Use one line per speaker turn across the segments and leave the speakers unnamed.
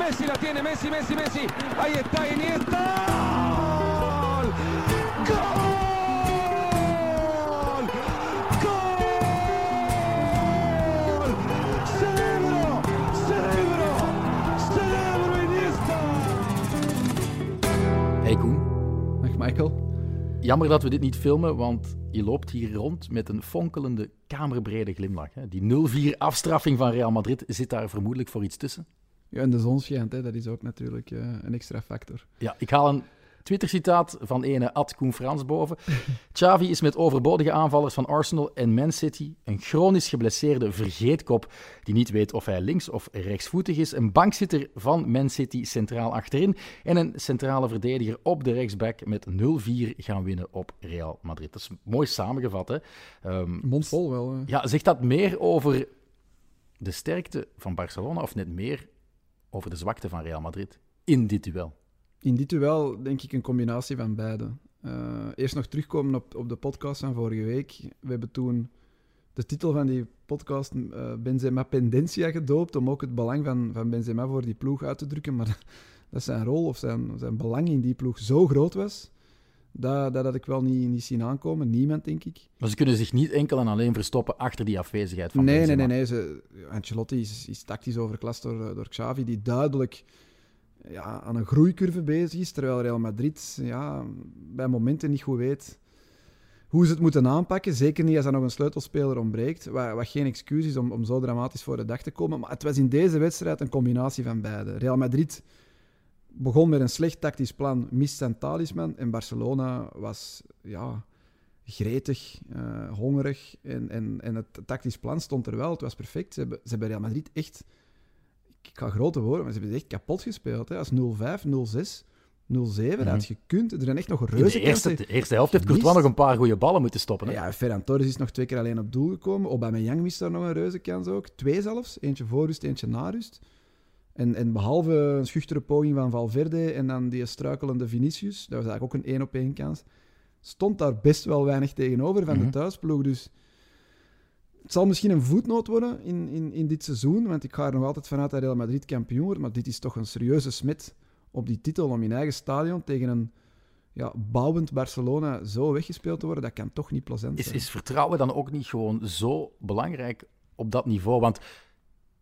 Messi la tiene, Messi, Messi, Messi. Ahí está Iniesta. ¡Gol! ¡Gol! ¡Cerebro! ¡Cerebro! ¡Cerebro Iniesta!
Hey Koen,
Dag Michael.
jammer dat we dit niet filmen, want je loopt hier rond met een fonkelende, kamerbrede glimlach. Hè? Die 0-4 afstraffing van Real Madrid zit daar vermoedelijk voor iets tussen.
Ja, en de zon schijnt, hè. dat is ook natuurlijk eh, een extra factor.
Ja, ik haal een Twitter-citaat van ene Ad Koen Frans boven. Xavi is met overbodige aanvallers van Arsenal en Man City een chronisch geblesseerde vergeetkop die niet weet of hij links- of rechtsvoetig is, een bankzitter van Man City centraal achterin en een centrale verdediger op de rechtsback met 0-4 gaan winnen op Real Madrid. Dat is mooi samengevat, hè? Ehm,
Mondvol wel. hè.
ja, zegt dat meer over de sterkte van Barcelona of net meer over de zwakte van Real Madrid in dit duel?
In dit duel denk ik een combinatie van beide. Eh, eerst nog terugkomen op, op de podcast van vorige week. We hebben toen de titel van die podcast eh, Benzema Pendentia gedoopt, om ook het belang van, van Benzema voor die ploeg uit te drukken. Maar dat zijn rol of zijn, zijn belang in die ploeg zo groot was, dat, dat had ik wel niet, niet zien aankomen. Niemand, denk ik.
Maar ze kunnen zich niet enkel en alleen verstoppen achter die afwezigheid van
Nee, nee,
Benzema.
nee. nee. Ze, Ancelotti is, is tactisch overklast door, eh, door Xavi, die duidelijk ja, aan een groeicurve bezig is, terwijl Real Madrid ja, bij momenten niet goed weet hoe ze het moeten aanpakken. Zeker niet als er nog een sleutelspeler ontbreekt, wat, wat geen excuus is om, om zo dramatisch voor de dag te komen. Maar het was in deze wedstrijd een combinatie van beide. Real Madrid begon met een slecht tactisch plan, mist zijn talisman, en Barcelona was... Ja, gretig, eh, hongerig. En, en, en het tactisch plan stond er wel. Het was perfect. Ze hebben, ze hebben Real Madrid echt, ik ga grote woorden, maar ze hebben echt kapot gespeeld. Hè. Als 0-5, 0-6, 0-7, dat had gekund. Er zijn echt nog
In
reuze
de eerste, de eerste helft heeft Courtois nog een paar goede ballen moeten stoppen. Hè?
Ja, Ferran Torres is nog twee keer alleen op doel gekomen. Aubameyang mist daar nog een reuze kans ook. Twee zelfs. Eentje voor rust, eentje na rust. En, en behalve een schuchtere poging van Valverde en dan die struikelende Vinicius, dat was eigenlijk ook een één op één kans, stond daar best wel weinig tegenover van
Mhm.
de thuisploeg. Dus het zal misschien een voetnoot worden in, in, in dit seizoen, want ik ga er nog altijd vanuit dat Real Madrid kampioen wordt, maar dit is toch een serieuze smet op die titel om in eigen stadion tegen een ja, bouwend Barcelona zo weggespeeld te worden. Dat kan toch niet plezant
Is,
zijn.
is vertrouwen dan ook niet gewoon zo belangrijk op dat niveau? Want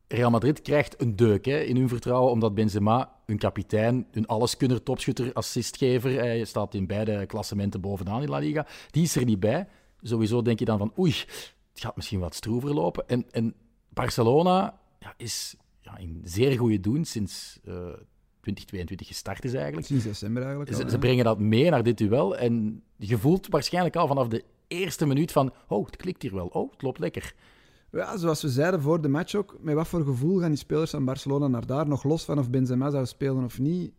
Real Madrid krijgt een deuk hè, in hun vertrouwen, omdat Benzema, hun kapitein, hun alleskunner, topschutter, assistgever, hij staat in beide klassementen bovenaan in La Liga, die is er niet bij. Sowieso denk je dan van, oei, het gaat misschien wat stroever lopen. En, en Barcelona ja, is ja, in zeer goede doen sinds eh 2022 gestart is eigenlijk.
Sinds december eigenlijk al,
Ze, ze brengen dat mee naar dit duel. En je voelt waarschijnlijk al vanaf de eerste minuut van... Oh, het klikt hier wel. Oh, het loopt lekker.
Ja, zoals we zeiden voor de match ook, met wat voor gevoel gaan die spelers van Barcelona naar daar, nog los van of Benzema zou spelen of niet,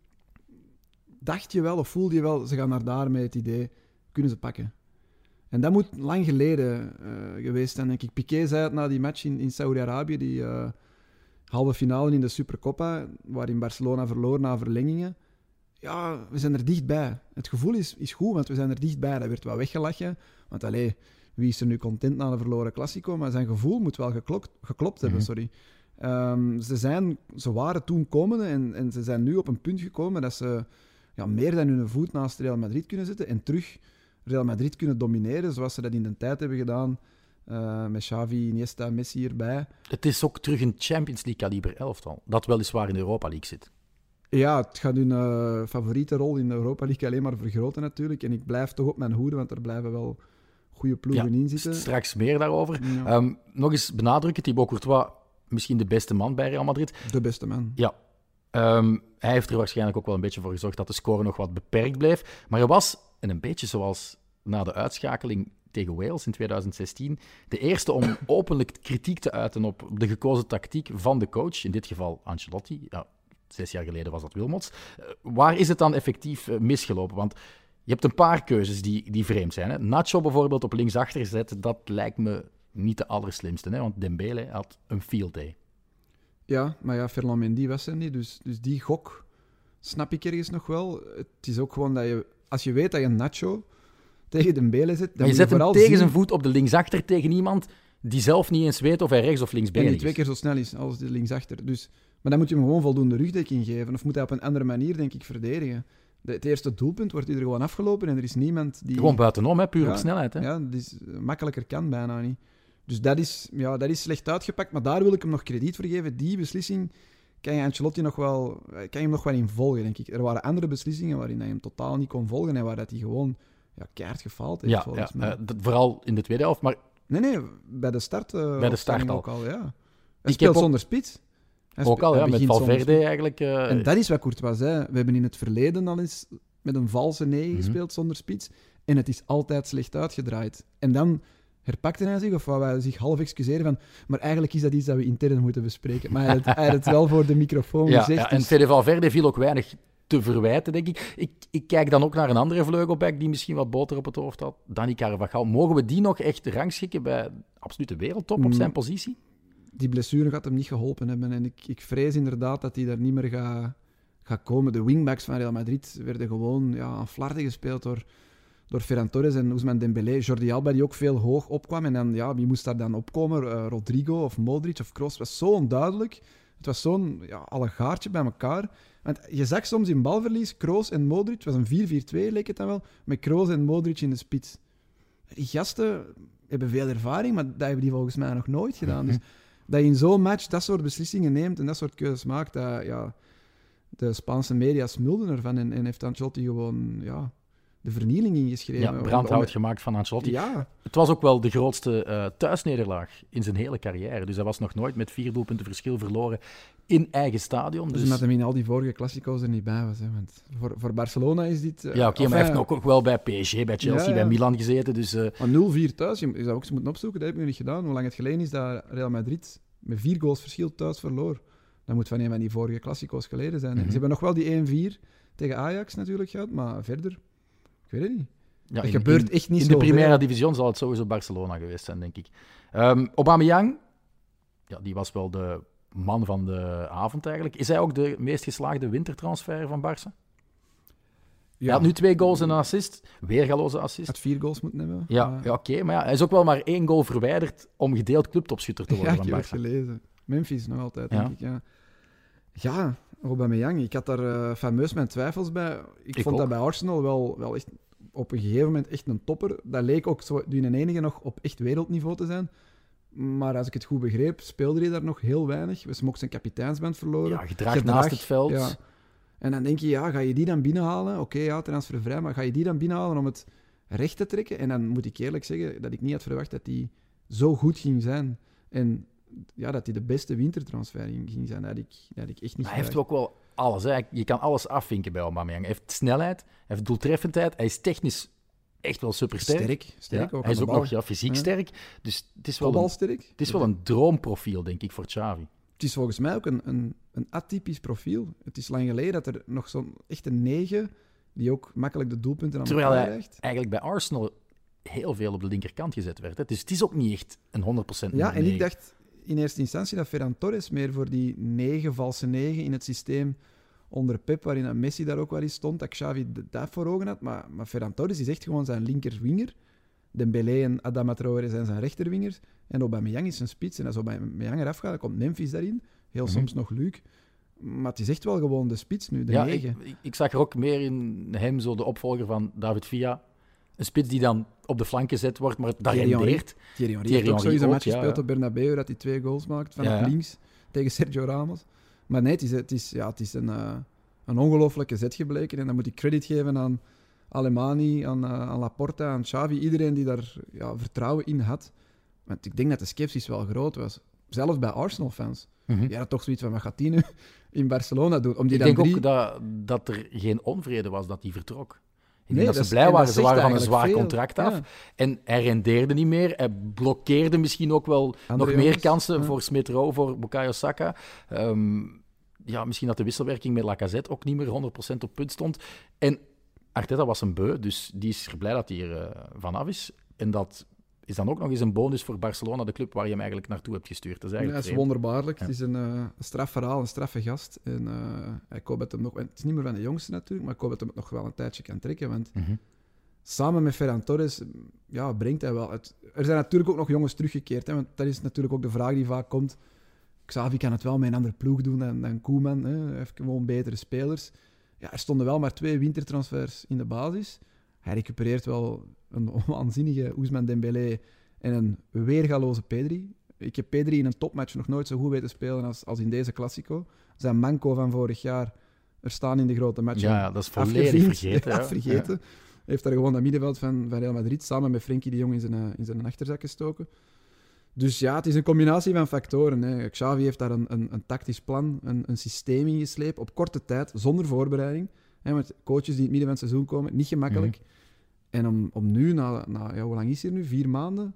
dacht je wel of voelde je wel, ze gaan naar daar met het idee, kunnen ze pakken. En dat moet lang geleden eh, geweest zijn, denk ik. Piqué zei het na die match in, in Saudi-Arabië, die eh, halve finale in de Supercoppa, waarin Barcelona verloor na verlengingen. Ja, we zijn er dichtbij. Het gevoel is, is goed, want we zijn er dichtbij. Dat werd wel weggelachen, want allee, wie is er nu content na een verloren Classico? Maar zijn gevoel moet wel geklopt, geklopt hebben,
Mhm.
sorry. Ehm, ze, zijn, ze waren toen komende en, en ze zijn nu op een punt gekomen dat ze ja, meer dan hun voet naast Real Madrid kunnen zetten en terug Real Madrid kunnen domineren, zoals ze dat in de tijd hebben gedaan eh, met Xavi, Iniesta, Messi erbij.
Het is ook terug een Champions League kaliber elftal. Dat weliswaar in de Europa League zit.
Ja, het gaat hun eh, favoriete rol in de Europa League alleen maar vergroten natuurlijk. En ik blijf toch op mijn hoede, want er blijven wel goede ploegen in zitten.
st- straks meer daarover. Ehm, nog eens benadrukken, Thibaut Courtois, misschien de beste man bij Real Madrid.
De beste man.
Ja. Ehm, hij heeft er waarschijnlijk ook wel een beetje voor gezorgd dat de score nog wat beperkt bleef. Maar hij was, en een beetje zoals na de uitschakeling tegen Wales in 2016, de eerste om openlijk kritiek te uiten op de gekozen tactiek van de coach, in dit geval Ancelotti. Ja, zes jaar geleden was dat Wilmots. Eh, waar is het dan effectief eh, misgelopen? Want je hebt een paar keuzes die, die vreemd zijn. Hè? Nacho bijvoorbeeld op linksachter zetten, dat lijkt me niet de allerslimste. Hè? Want Dembele had een field day.
Ja, maar ja, Ferland Mendy was er niet, dus, dus die gok snap ik ergens nog wel. Het is ook gewoon dat je, als je weet dat je Nacho tegen Dembele zet, dan
Maar je zet hem
vooral
tegen
zien-
zijn voet op de linksachter tegen iemand die zelf niet eens weet of hij rechts of links
En die twee
is.
keer zo snel is als de linksachter. Dus Maar dan moet je hem gewoon voldoende rugdekking geven. Of moet hij op een andere manier, denk ik, verdedigen. De, het eerste doelpunt wordt hij er gewoon afgelopen en er is niemand die...
Gewoon buitenom, hè, puur
Ja,
op snelheid. Hè.
Ja, dat is, makkelijker kan bijna niet. Dus dat is, ja, dat is slecht uitgepakt, maar daar wil ik hem nog krediet voor geven. Die beslissing kan je Ancelotti nog wel, kan je hem nog wel in volgen, denk ik. Er waren andere beslissingen waarin hij hem totaal niet kon volgen en waar dat hij gewoon ja, keihard gefaald heeft,
Ja,
volgens
ja,
mij.
eh, vooral in de tweede helft. Maar
nee, nee, bij de start, eh,
Bij de start
ook al. ja. Hij
Ik
speelt zonder spits.
Ook al, ja, met Valverde eigenlijk. eh,
En dat is wat Courtois zei. We hebben in het verleden al eens met een valse negen
Mhm.
gespeeld zonder spits. En het is altijd slecht uitgedraaid. En dan herpakte hij zich, of wou hij zich half excuseren van... Maar eigenlijk is dat iets dat we intern moeten bespreken. Maar hij had, hij had het wel voor de microfoon
ja,
gezegd.
ja, en
dus-
Valverde viel ook weinig te verwijten, denk ik. ik. Ik kijk dan ook naar een andere vleugelback die misschien wat boter op het hoofd had. Dani Carvajal. Mogen we die nog echt rangschikken bij absolute wereldtop op
Mm.
zijn positie?
Die blessure gaat hem niet geholpen hebben. En ik, ik vrees inderdaad dat hij daar niet meer gaat, gaat komen. De wingbacks van Real Madrid werden gewoon ja, aan flarden gespeeld door, door Ferran Torres en Ousmane Dembélé. Jordi Alba, die ook veel hoog opkwam. En dan, ja, wie moest daar dan opkomen? Eh, Rodrigo of Modric of Kroos? Het was zo onduidelijk. Het was zo'n ja, allegaartje bij elkaar. Want je zag soms in balverlies Kroos en Modric. Het was een 4-4-2, leek het dan wel. Met Kroos en Modric in de spits. Die gasten hebben veel ervaring, maar dat hebben die volgens mij nog nooit gedaan. Dus dat je in zo'n match dat soort beslissingen neemt en dat soort keuzes maakt, dat, ja, de Spaanse media smulden ervan en, en heeft Ancelotti gewoon ja, de vernieling ingeschreven.
Ja, brandhout
om-
gemaakt van Ancelotti.
Ja,
Het was ook wel de grootste eh, thuisnederlaag in zijn hele carrière. Dus hij was nog nooit met vier doelpunten verschil verloren in eigen stadion.
dus
Dus,
omdat hem in al die vorige Classico's er niet bij was. Hè, want voor, voor Barcelona is dit... eh,
ja, oké, maar hij heeft ook, ook wel bij PSG, bij Chelsea,
Ja, ja.
bij Milan gezeten. Dus eh,
Maar 0-4 thuis, je je zou ook eens moeten opzoeken, dat heb ik nu niet gedaan. Hoe lang het geleden is dat Real Madrid met vier goals verschil thuis verloor. Dat moet van een van die vorige Classico's geleden zijn.
Mhm.
Ze hebben nog wel die 1-4 tegen Ajax natuurlijk gehad, maar verder, ik weet het niet.
ja, in-
gebeurt
in-
echt niet
In
zo
de Primera. Division zal het sowieso Barcelona geweest zijn, denk ik. Ehm Aubameyang, ja, die was wel de man van de avond eigenlijk. Is hij ook de meest geslaagde wintertransfer van Barça? Hij had nu twee goals en een assist. Weergaloze assist.
had vier goals moeten hebben.
Ja, ja oké. maar ja, hij is ook wel maar één goal verwijderd om gedeeld clubtopschutter te
Ja,
worden
ik heb het
van Barça.
gelezen. Memphis nog altijd,
Ja.
denk ik. Ja, ja Aubameyang. Ik had daar eh, fameus mijn twijfels bij. Ik,
Ik
vond dat bij Arsenal wel, wel echt op een gegeven moment echt een topper. Dat leek ook zo in een enige nog op echt wereldniveau te zijn. Maar als ik het goed begreep, speelde hij daar nog heel weinig. We ook zijn kapiteinsband verloren.
Ja, Gedrag, naast het veld.
Ja. En dan denk je, ja, ga je die dan binnenhalen? Oké, ja, transfervrij, maar ga je die dan binnenhalen om het recht te trekken? En dan moet ik eerlijk zeggen dat ik niet had verwacht dat die zo goed ging zijn. En ja, dat hij de beste wintertransfer ging ging zijn. Dat had ik, dat ik echt niet
Maar hij heeft ook wel alles. Hè. Je kan alles afvinken bij Aubameyang. Hij heeft snelheid, hij heeft doeltreffendheid, hij is technisch echt wel supersterk.
Sterk, sterk
Ja,
ook
hij is ook nog ja, fysiek
Ja.
sterk. Dus het is wel, een, het is wel een droomprofiel, denk ik, voor Xavi.
Het is volgens mij ook een, een, een atypisch profiel. Het is lang geleden dat er nog zo'n echte negen, die ook makkelijk de doelpunten aan
Terwijl hij
krijgt.
eigenlijk bij Arsenal heel veel op de linkerkant gezet werd. Hè. Dus het is ook niet echt een 100%
Ja, en ik dacht in eerste instantie dat Ferran Torres meer voor die negen, valse negen in het systeem onder Pep, waarin dat Messi daar ook wel eens stond, dat Xavi dat voor ogen had. Maar, maar Ferran Torres is echt gewoon zijn linkerwinger. Dembélé en Adama Traoré zijn zijn rechterwingers. En Aubameyang is zijn spits. En als Aubameyang eraf gaat, dan komt Memphis daarin. Heel
Mhm.
soms nog Luc. Maar het is echt wel gewoon de spits nu, de
Ja,
negen.
ik, ik zag er ook meer in hem zo de opvolger van David Villa. Een spits die dan op de flank gezet wordt, maar daar rendeert.
Thierry Henry
Thierry
heeft ook zoiets een match gespeeld op Bernabeu, dat hij twee goals maakt vanaf links tegen Sergio Ramos. Maar nee, het is, het is, ja, het is een, eh, een ongelofelijke zet gebleken. En dan moet ik credit geven aan Alemani, aan, eh, aan Laporta, aan Xavi. Iedereen die daar ja, vertrouwen in had. Want ik denk dat de sceptisch wel groot was. Zelfs bij Arsenal-fans.
Mhm.
Ja, toch zoiets van, wat gaat die nu in Barcelona doen? Om die
Ik
dan
denk
drie...
ook dat, dat er geen onvrede was dat hij vertrok. Ik
Nee,
denk dat, ze blij
en
waren. Ze waren van een zwaar
veel.
contract af.
Ja.
En hij rendeerde niet meer. Hij blokkeerde misschien ook wel
Andere
nog meer kansen
ja.
voor Smith Rowe, voor Bukayo Saka. Ehm, ja, misschien dat de wisselwerking met Lacazette ook niet meer 100% op punt stond. En Arteta was een beu, dus die is er blij dat hij er eh, vanaf is. En dat is dan ook nog eens een bonus voor Barcelona, de club waar je hem eigenlijk naartoe hebt gestuurd. Dat is
Ja,
eigenlijk
het is wonderbaarlijk.
Ja.
Het is een, een straf verhaal, een straffe gast. En eh, ik hoop dat hem nog... Het is niet meer van de jongste natuurlijk, maar ik hoop dat hem het nog wel een tijdje kan trekken. Want
Mhm.
samen met Ferran Torres ja, brengt hij wel... Het, er zijn natuurlijk ook nog jongens teruggekeerd. Hè, want dat is natuurlijk ook de vraag die vaak komt. Xavi kan het wel met een andere ploeg doen dan, dan Koeman. Hè. Hij heeft gewoon betere spelers. Ja, er stonden wel maar twee wintertransfers in de basis. Hij recupereert wel een waanzinnige Ousmane Dembélé en een weergaloze Pedri. Ik heb Pedri in een topmatch nog nooit zo goed weten spelen als, als in deze Classico. Zijn manco van vorig jaar er staan in de grote matchen.
Ja, dat is volledig vergeten.
Ja, vergeten. Hij heeft daar gewoon dat middenveld van, van Real Madrid samen met Frenkie de Jong in zijn, eh, in zijn achterzak gestoken. Dus ja, het is een combinatie van factoren. Hè. Xavi heeft daar een, een, een tactisch plan, een, een systeem in gesleept, op korte tijd, zonder voorbereiding. Hè, met coaches die in het midden van het seizoen komen, niet gemakkelijk.
Mhm.
En om, om nu, na, na ja, hoe lang is hier nu? Vier maanden,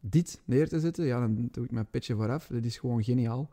dit neer te zetten, ja, dan doe ik mijn petje vooraf. Dat is gewoon geniaal.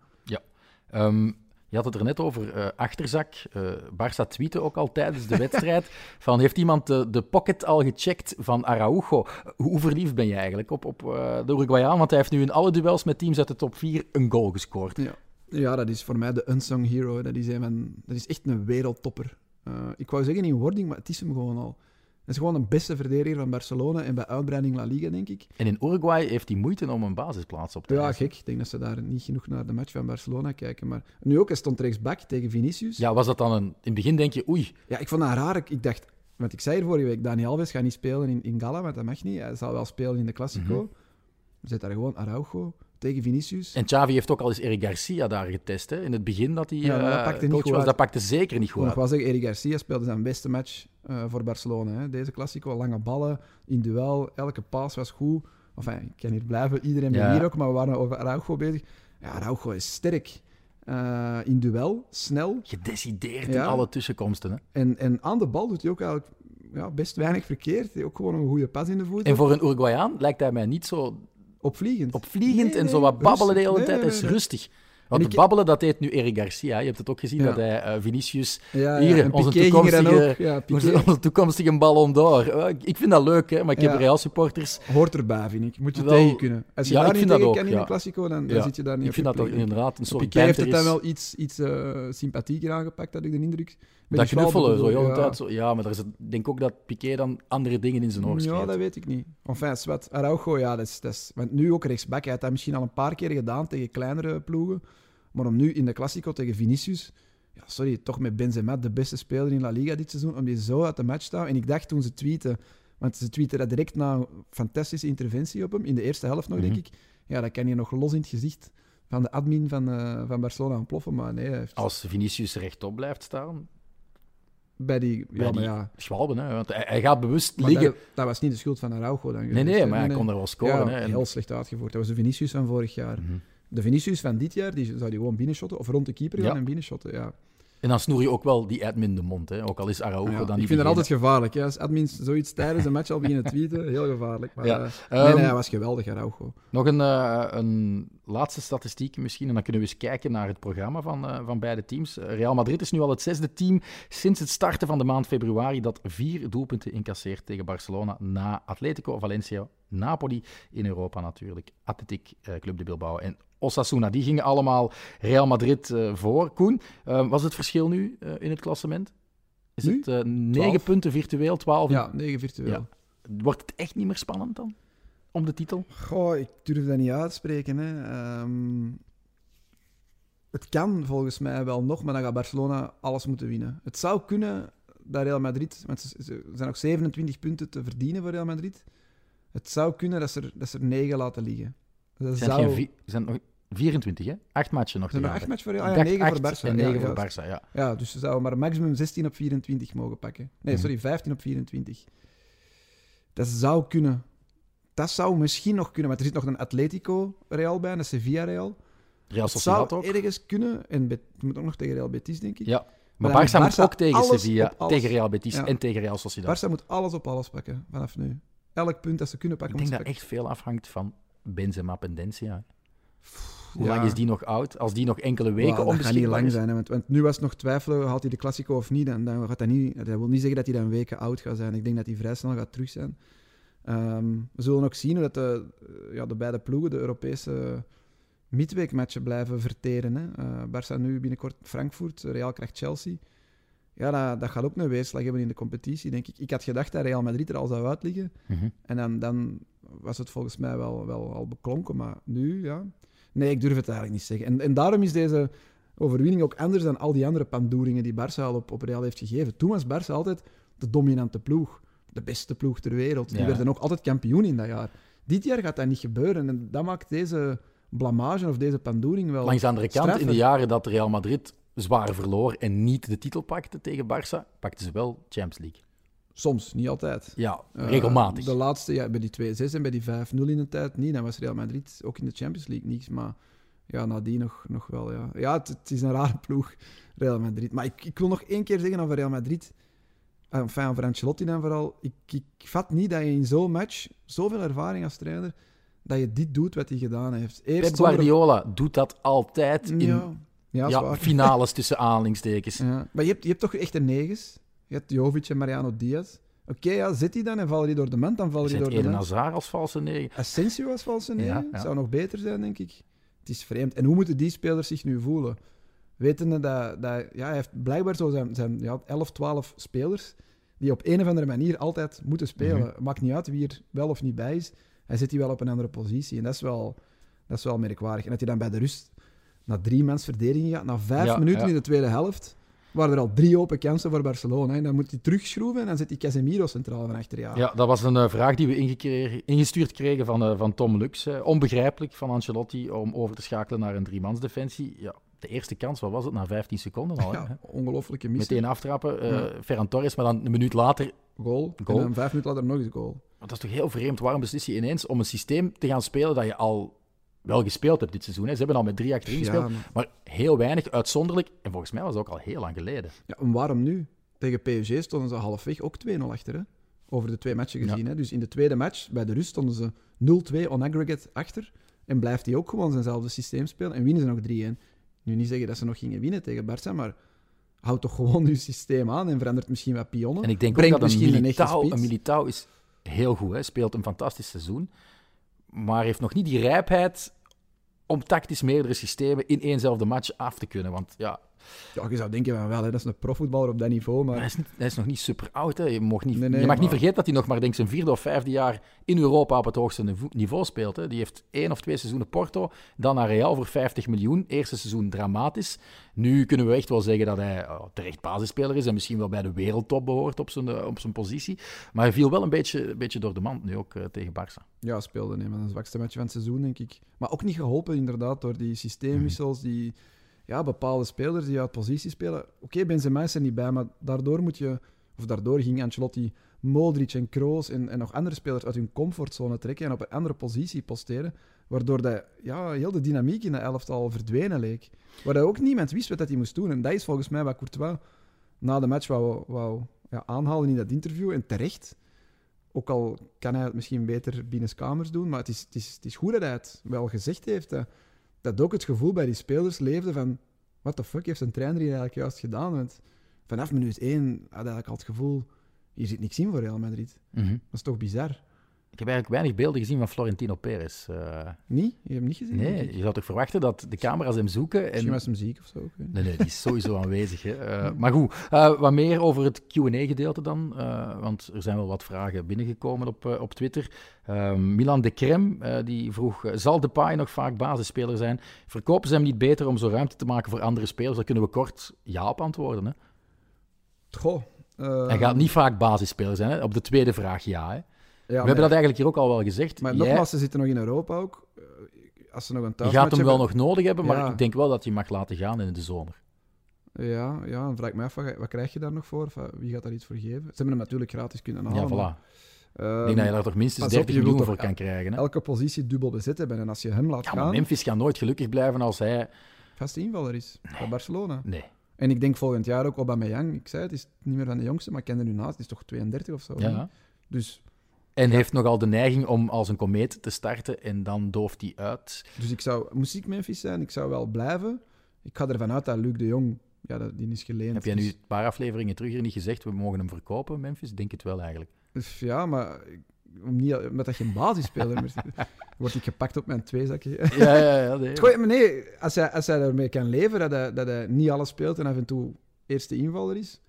Ehm, je had het er net over eh, achterzak. Eh Barça tweette ook al tijdens de wedstrijd van heeft iemand de, de pocket al gecheckt van Araujo? Hoe verliefd ben je eigenlijk op, op eh, de Uruguayaan? Want hij heeft nu in alle duels met teams uit de top 4 een goal gescoord.
Ja. ja, dat is voor mij de unsung hero. Dat is, een dat is echt een wereldtopper. Eh, ik wou zeggen in wording, maar het is hem gewoon al. Hij is gewoon de beste verdediger van Barcelona en bij uitbreiding La Liga, denk ik.
En in Uruguay heeft hij moeite om een basisplaats op te
Ja, gek. Ik denk dat ze daar niet genoeg naar de match van Barcelona kijken. Maar nu ook, hij stond rechtsback tegen Vinicius.
Ja, was dat dan een... In het begin denk je, oei,
Ja, ik vond dat raar. Ik, dacht, want ik zei hier vorige week, Dani Alves gaat niet spelen in, in Gala, want dat mag niet. Hij zal wel spelen in de Classico.
Mhm.
Zet daar gewoon Araujo tegen Vinicius.
En Xavi heeft ook al eens Eric Garcia daar getest. Hè? In het begin dat hij
Ja, dat
eh,
pakte niet
was. Dat pakte zeker niet
Ik
goed
nog wel zeggen, Eric Garcia speelde zijn beste match eh, voor Barcelona. Hè. Deze Classico, lange ballen, in duel, elke paas was goed. Enfin, ik kan hier blijven, iedereen
Ja.
hier ook, maar we waren over Araujo bezig. Ja, Araujo is sterk. Eh, in duel, snel.
Gedecideerd
Ja.
in alle tussenkomsten. Hè?
En, en aan de bal doet hij ook eigenlijk ja, best weinig verkeerd. Hij heeft ook gewoon een goede pas in de voeten.
En voor een Uruguayaan lijkt hij mij niet zo
Opvliegend.
opvliegend
Nee,
en zo wat babbelen de hele tijd. is rustig. Want
ik-
babbelen, dat deed nu Eric Garcia. Je hebt het ook gezien,
Ja.
dat hij eh, Vinicius...
Ja,
Hier,
en
onze toekomstige- Onze, onze toekomstige ballon d'or. Eh, ik- vind dat leuk, hè, maar ik heb
Ja.
Real supporters.
hoort erbij, vind ik. Moet je
Wel-
tegen kunnen. Als je
Ja,
daar
ik
niet tegen
ook,
kan in
ja.
een Classico, dan, zit je daar niet
Ik
op
vind dat er inderdaad een soort
Piqué heeft het dan wel iets, iets eh, sympathieker aangepakt, had ik de indruk.
Dat knuffelen, zo
ja.
Zo. Ja, maar er is, ik denk ook dat Piqué dan andere dingen in zijn oor
Ja, dat weet ik niet. Enfin, wat Araujo, ja, dat is, dat is... Want nu ook rechtsback. Hij had dat misschien al een paar keer gedaan tegen kleinere ploegen. Maar om nu in de Classico tegen Vinicius... Ja, sorry, toch met Benzema, de beste speler in La Liga dit seizoen, om die zo uit de match te houden. En ik dacht toen ze tweeten... Want ze tweeten dat direct na een fantastische interventie op hem, in de eerste helft nog,
Mhm.
denk ik. Ja, dat kan hier nog los in het gezicht van de admin van, eh, van Barcelona ontploffen. Maar nee, heeft
Als Vinicius rechtop blijft staan,
bij die...
bij
ja,
die
ja...
schwalben, hè, want hij, hij gaat bewust
Maar
liggen.
dat, dat was niet de schuld van Araujo dan
Nee, nee,
hè.
maar hij kon er wel scoren.
ja,
hè, en-
heel slecht uitgevoerd. Dat was de Vinicius van vorig jaar.
Mhm.
De Vinicius van dit jaar, die zou die gewoon binnenshotten. Of rond de keeper gaan en binnenshotten, ja.
En dan snoer je ook wel die admin de mond. Hè. Ook al is Araujo
Ja,
dan
ik
niet
vind dat
diegene-
altijd gevaarlijk. Ja. Als admins zoiets tijdens een match al beginnen tweeten, heel gevaarlijk. Maar,
Ja.
eh,
Ehm,
nee, nee, hij was geweldig, Araujo.
Nog een, eh, een laatste statistiek misschien, en dan kunnen we eens kijken naar het programma van, eh, van beide teams. Real Madrid is nu al het zesde team sinds het starten van de maand februari dat vier doelpunten incasseert tegen Barcelona na Atletico, Valencia, Napoli in Europa natuurlijk, Athletic eh, Club de Bilbao en Osasuna. Die gingen allemaal Real Madrid eh, voor. Koen, eh, was het verschil nu in het klassement? Is
Nu?
het eh, negen
Twaalf.
punten virtueel, twaalf?
Ja, 9 virtueel.
Ja. Wordt het echt niet meer spannend dan? Om de titel?
Goh, ik durf dat niet uit te spreken. Hè. Ehm, het kan volgens mij wel nog, maar dan gaat Barcelona alles moeten winnen. Het zou kunnen dat Real Madrid, want ze zijn nog 27 punten te verdienen voor Real Madrid. Het zou kunnen dat ze er, dat ze er 9 laten liggen. Dat
zijn,
zou,
zijn nog 24, hè? Acht matchen nog
zijn er. 8 matchen voor? Ah, ja,
dacht
9 voor
acht
Barça.
En
Ja,
9 voor. Barça, ja.
Ja, dus ze zouden maar maximum 16 op 24 mogen pakken. Nee,
Mhm.
sorry, 15 op 24. Dat zou kunnen. Dat zou misschien nog kunnen, want er zit nog een Atletico Real bij, een Sevilla Real.
Real Sociedad
zou
ook.
ergens kunnen. En Bet- het moet ook nog tegen Real Betis, denk ik.
Ja.
Maar
Maar Barça
moet
ook tegen Sevilla, tegen Real Betis
Ja.
en tegen Real Sociedad.
Barça moet alles op alles pakken vanaf nu. Elk punt dat ze kunnen
Ik
pakken,
denk
moet
dat echt veel afhangt van Benzema Pendencia. Hoe
Ja.
lang is die nog oud? Als die nog enkele weken
dat gaat niet lang
is.
zijn. Hè, want, want nu was het nog twijfelen, haalt hij de Classico of niet. En dan gaat dat niet... Dat wil niet zeggen dat hij dan weken oud gaat zijn. Ik denk dat hij vrij snel gaat terug zijn. Ehm, we zullen ook zien hoe dat de, eh, ja, de beide ploegen de Europese midweekmatchen blijven verteren. Hè. Eh, Barça nu binnenkort Frankfurt, Real krijgt Chelsea. Ja, dat, dat gaat ook een weerslag hebben in de competitie, denk ik. Ik had gedacht dat Real Madrid er al zou uitliggen.
Mhm.
En dan, dan was het volgens mij wel, wel al beklonken. Maar nu, ja. Nee, ik durf het eigenlijk niet zeggen. En, en daarom is deze overwinning ook anders dan al die andere pandoeringen die Barça al op, op Real heeft gegeven. Toen was Barça altijd de dominante ploeg. De beste ploeg ter wereld. Die
Ja.
werden ook altijd kampioen in dat jaar. Dit jaar gaat dat niet gebeuren. En dat maakt deze blamage of deze pandoering wel
Langs de andere kant, in de jaren dat Real Madrid zwaar verloor en niet de titel pakte tegen Barça, pakten ze wel Champions League.
Soms, niet altijd.
Ja,
Eh,
regelmatig.
de laatste, ja, bij die 2-6 en bij die 5-0 in de tijd niet. Dan was Real Madrid ook in de Champions League niks. Maar ja, nadien nog, nog wel. Ja, ja het, het is een rare ploeg, Real Madrid. Maar ik, ik wil nog één keer zeggen over Real Madrid. Eh, Enfin, over Ancelotti dan vooral. Ik, ik vat niet dat je in zo'n match, zoveel ervaring als trainer, dat je dit doet wat hij gedaan heeft. Eerst
Pep
zonder-
Guardiola doet dat altijd in
Ja, ja,
finales tussen aanhalingstekens.
Ja. Maar je hebt, je hebt toch echt een negens? Je hebt Jovic en Mariano Diaz. Oké, ja, zit die dan en vallen die door de mand, dan die
zit
door de mand.
Hazard als valse negen.
Asensio als valse negen
Ja, ja.
zou nog beter zijn, denk ik. Het is vreemd. En hoe moeten die spelers zich nu voelen? Wetende dat, dat ja, hij heeft blijkbaar zo zijn, zijn ja, 11, 12 spelers die op een of andere manier altijd moeten spelen.
Mhm.
Maakt niet uit wie er wel of niet bij is. Hij zit die wel op een andere positie. En dat is wel, dat is wel merkwaardig. En dat hij dan bij de rust na drie mans verdediging gaat, na vijf
Ja,
minuten
ja.
in de tweede helft, waren er al drie open kansen voor Barcelona. En dan moet hij terugschroeven en dan zit hij Casemiro centraal van achter. Ja.
Ja, dat was een eh, vraag die we ingestuurd kregen van, eh, van Tom Lux. onbegrijpelijk van Ancelotti om over te schakelen naar een driemansdefensie. Ja, de eerste kans, wat was het? Na 15 seconden al.
Ja, ongelofelijke mis.
Meteen aftrappen. eh
Ja.
Ferran Torres, maar dan een minuut later
Goal.
Goal.
En dan vijf minuten later nog eens goal.
Dat is toch heel vreemd. Waarom beslis je ineens om een systeem te gaan spelen dat je al wel gespeeld hebt dit seizoen? Hè? Ze hebben al met drie achterin
Ja,
gespeeld,
maar-
maar heel weinig, uitzonderlijk. En volgens mij was dat ook al heel lang geleden.
Ja, en waarom nu? Tegen PSG stonden ze halfweg ook 2-0 achter. Hè? Over de twee matchen gezien. Hè? Dus in de tweede match, bij de rust, stonden ze 0-2 on aggregate achter. En blijft hij ook gewoon zijnzelfde systeem spelen. En winnen ze nog 3-1. Nu niet zeggen dat ze nog gingen winnen tegen Barça, maar houd toch gewoon je systeem aan en verandert misschien wat pionnen.
En ik denk
Brengt
ook dat een Militao, een Militao is heel goed, hè? speelt een fantastisch seizoen, maar heeft nog niet die rijpheid om tactisch meerdere systemen in éénzelfde match af te kunnen. Want ja,
Ja, je zou denken van wel, hè, dat is een profvoetballer op dat niveau. Maar
hij is, hij is nog niet super oud. Hè? Je, mag niet,
Nee, nee,
je mag niet
maar-
vergeten dat hij nog maar denk zijn vierde of vijfde jaar in Europa op het hoogste niveau speelt. Hè? Die heeft één of twee seizoenen Porto, dan naar Real voor 50 miljoen. Eerste seizoen dramatisch. Nu kunnen we echt wel zeggen dat hij oh, terecht basisspeler is en misschien wel bij de wereldtop behoort op zijn, eh, op zijn positie. Maar hij viel wel een beetje, een beetje door de mand nu ook eh, tegen Barça.
Ja, speelde een van de zwakste matchen van het seizoen, denk ik. Maar ook niet geholpen, inderdaad, door die systeemwissels, die ja, bepaalde spelers die uit positie spelen. Oké, Benzema is er niet bij, maar daardoor moet je... Of daardoor ging Ancelotti Modric en Kroos en, en nog andere spelers uit hun comfortzone trekken en op een andere positie posteren, waardoor dat, ja, heel de dynamiek in de elftal verdwenen leek. Waar ook niemand wist wat hij moest doen. En dat is volgens mij wat Courtois na de match wou, wou ja, aanhalen in dat interview. En terecht. Ook al kan hij het misschien beter binnenskamers doen, maar het is, het, is, het is goed dat hij het wel gezegd heeft. hè. Dat ook het gevoel bij die spelers leefde van... What the fuck heeft zijn trainer hier eigenlijk juist gedaan? Want vanaf minuut 1 had eigenlijk al het gevoel... Hier zit niks in voor Real Madrid. Dat is toch bizar?
Ik heb eigenlijk weinig beelden gezien van Florentino Perez.
Niet? Je hebt hem niet gezien?
nee, je zou toch verwachten dat de camera's hem zoeken. En...
Misschien was hem ziek of zo. niet.
Nee, nee, die is sowieso aanwezig. Hè. Eh, maar goed, eh, wat meer over het Q&A-gedeelte dan. want er zijn wel wat vragen binnengekomen op, op Twitter. Eh, Milan de Crem eh, die vroeg, zal Depay nog vaak basisspeler zijn? Verkopen ze hem niet beter om zo ruimte te maken voor andere spelers? Daar kunnen we kort ja op antwoorden. Hè.
Goh.
Hij gaat niet vaak basisspeler zijn. Hè. Op de tweede vraag ja. Hè.
Ja,
we hebben dat eigenlijk hier ook al wel gezegd.
Maar
Jij-
nogmaals, ze zitten nog in Europa ook. Eh, Als ze nog een
je gaat hem wel nog nodig hebben, maar ik denk wel dat je mag laten gaan in de zomer.
Ja, ja, dan vraag ik me af, wat, krijg je daar nog voor? Of, eh, wie gaat daar iets voor geven? Ze hebben hem natuurlijk gratis kunnen halen.
ja, voilà.
maar,
ik denk dat je daar toch minstens
pas op,
30
je wilt
miljoen voor kan krijgen. Hè.
elke positie dubbel bezet hebben. En als je hem laat
Ja,
gaan,
Memphis gaat nooit gelukkig blijven als hij...
vaste invaller is bij Barcelona.
Nee.
En ik denk volgend jaar ook Aubameyang. Ik zei het, is niet meer van de jongste, maar ik ken er nu naast. Het is toch 32 of zo?
Ja.
Dus,
En heeft nogal de neiging om als een komeet te starten en dan dooft hij uit.
dus ik zou, moest ik Memphis zijn, ik zou wel blijven. Ik ga ervan uit dat Luc de Jong, ja, dat, die is geleend.
Heb jij nu
Dus-
een paar afleveringen terug hier niet gezegd, we mogen hem verkopen, Memphis? Denk het wel eigenlijk.
Ja, maar om niet, omdat dat geen basisspeler is. Word ik gepakt op mijn twee zakje.
Ja, ja, ja. Nee.
Maar nee, als hij, als hij ermee kan leven, dat hij, dat hij niet alles speelt en af en toe eerste invaller is,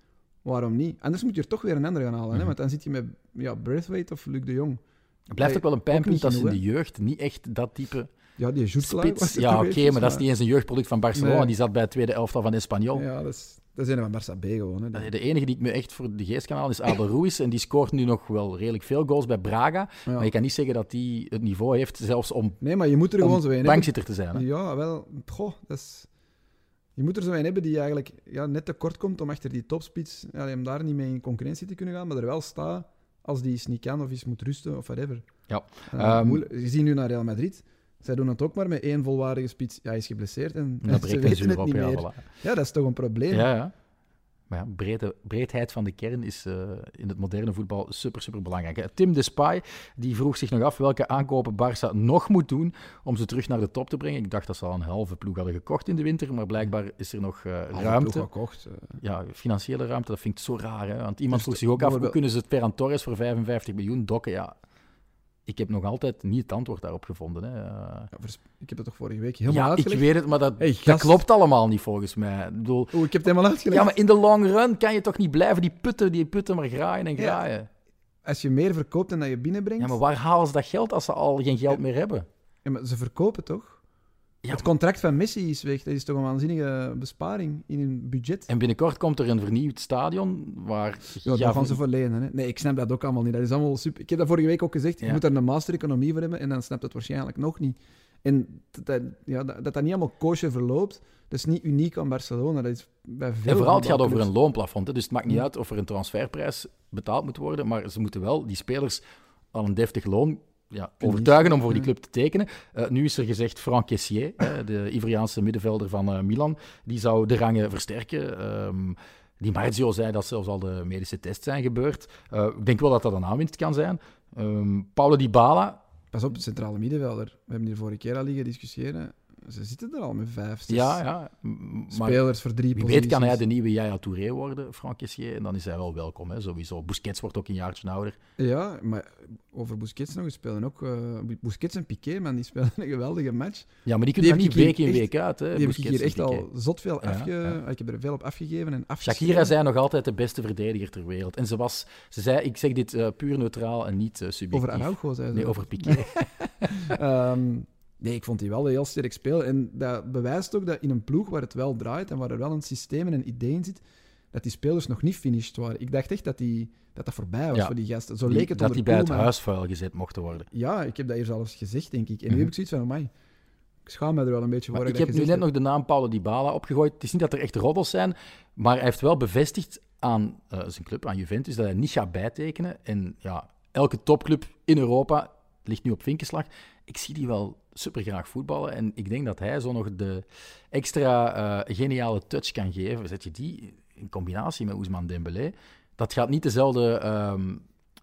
waarom niet? Anders moet je er toch weer een ander gaan halen, hè?
Mhm.
want dan zit je met ja, Braithwaite of Luc de Jong.
Het blijft ook wel een pijnpunt dat ze in de jeugd niet echt dat type
Ja, die
spits. Ja, oké, maar dat is niet eens een jeugdproduct van Barcelona.
Nee.
Die zat bij het tweede elftal van Espanyol.
Ja, dat is, dat is een van Barça B gewoon. Hè.
De enige die ik me echt voor de geest kan halen is Abel Ruiz. En die scoort nu nog wel redelijk veel goals bij Braga.
Ja.
Maar je kan niet zeggen dat hij het niveau heeft, zelfs om,
Nee, maar je moet er gewoon zo
bankzitter te zijn. Hè?
Ja, wel. Goh, dat is... Je moet er zo een hebben die eigenlijk ja, net te kort komt om achter die topspits, ja, om daar niet mee in concurrentie te kunnen gaan, maar er wel staat als die eens niet kan of eens moet rusten of whatever.
Ja.
Eh,
Ehm,
je ziet nu naar Real Madrid. Zij doen het ook maar met één volwaardige spits. Ja, hij is geblesseerd en,
dat
ze weten het
op.
niet
Ja,
meer.
voilà.
Ja, dat is toch een probleem.
ja, ja. Maar ja, breedte, breedheid van de kern is eh, in het moderne voetbal super, super belangrijk. Tim Despay die vroeg zich nog af welke aankopen Barça nog moet doen om ze terug naar de top te brengen. Ik dacht dat ze al een halve ploeg hadden gekocht in de winter, maar blijkbaar is er nog eh, ruimte.
gekocht. eh.
Ja, financiële ruimte, dat vind ik zo raar. Hè? Want iemand
Dus
vroeg zich ook af, hoe kunnen ze het Ferran Torres voor 55 miljoen dokken? Ja, ik heb nog altijd niet het antwoord daarop gevonden. Hè. Eh,
Ja, ik heb het toch vorige week helemaal
ja, ik weet het, maar dat,
Hey,
dat klopt allemaal niet volgens mij. Ik bedoel,
Oeh, ik heb het helemaal uitgelegd.
ja, maar in de long run kan je toch niet blijven die putten, die putten maar graaien en
Ja.
graaien.
Als je meer verkoopt dan dat je binnenbrengt...
Ja, maar waar halen ze dat geld als ze al geen geld meer hebben?
Ja, maar ze verkopen toch?
Ja,
het contract van Messi is weg. Dat is toch een waanzinnige besparing in hun budget.
En binnenkort komt er een vernieuwd stadion waar...
Ja, gaan ze voor lenen. Hè. Nee, ik snap dat ook allemaal niet. Dat is allemaal super. Ik heb dat vorige week ook gezegd. Je moet daar een master-economie voor hebben en dan snapt het waarschijnlijk nog niet. En dat ja, dat, dat dat niet allemaal koosje verloopt, dat is niet uniek aan Barcelona. Dat is bij veel
En vooral, het gaat over een loonplafond. Hè? Dus het maakt niet uit of er een transferprijs betaald moet worden, maar ze moeten wel die spelers aan een deftig loon ja, overtuigen om voor die club te tekenen. Eh, nu is er gezegd Franck Kessier, de Ivoriaanse middenvelder van eh, Milan, die zou de rangen versterken. Ehm die Marzio zei dat zelfs al de medische tests zijn gebeurd. Eh, ik denk wel dat dat een aanwinst kan zijn. Ehm Paulo Dybala,
Pas op, centrale middenvelder. We hebben hier vorige keer al liggen discussiëren. Ze zitten er al met vijf, zes
ja, ja,
spelers voor drie
Wie
posities.
weet kan hij de nieuwe Yaya Touré worden, Franck Kessier. En dan is hij wel welkom, hè, sowieso. Busquets wordt ook een jaartje ouder.
Ja, maar over Busquets nog, spelen ook... eh, Busquets en Piqué, man, die spelen een geweldige match.
Ja, maar die kunnen niet week in,
echt-
week uit. Hè,
Die heb ik
Busquets
hier echt al zot veel
Ja,
afge...
ja.
Ik heb er veel op afgegeven en afgeschreven.
Shakira zei nog altijd de beste verdediger ter wereld. En ze, was, ze zei, ik zeg dit eh, puur neutraal en niet eh, subjectief.
Over Araujo, zei ze.
Nee, over Piqué.
Ehm, nee, ik vond die wel heel sterk spelen. En dat bewijst ook dat in een ploeg waar het wel draait en waar er wel een systeem en een idee in zit, dat die spelers nog niet finished waren. Ik dacht echt dat die, dat, dat voorbij was
Ja.
voor die gasten. Zo
Die-
leek het
dat die bij het huisvuil gezet mochten worden.
Ja, ik heb dat hier zelfs gezegd, denk ik. En nu
Mhm.
heb ik zoiets van, amai, ik schaam me er wel een beetje voor.
Maar ik heb nu net nog de naam Paulo Dybala opgegooid. Het is niet dat er echt roddels zijn, maar hij heeft wel bevestigd aan eh, zijn club, aan Juventus, dat hij niet gaat bijtekenen. En ja, elke topclub in Europa ligt nu op vinkenslag. Ik zie die wel super graag voetballen. En ik denk dat hij zo nog de extra eh, geniale touch kan geven. Zet je die in combinatie met Ousmane Dembélé, dat gaat niet dezelfde ehm,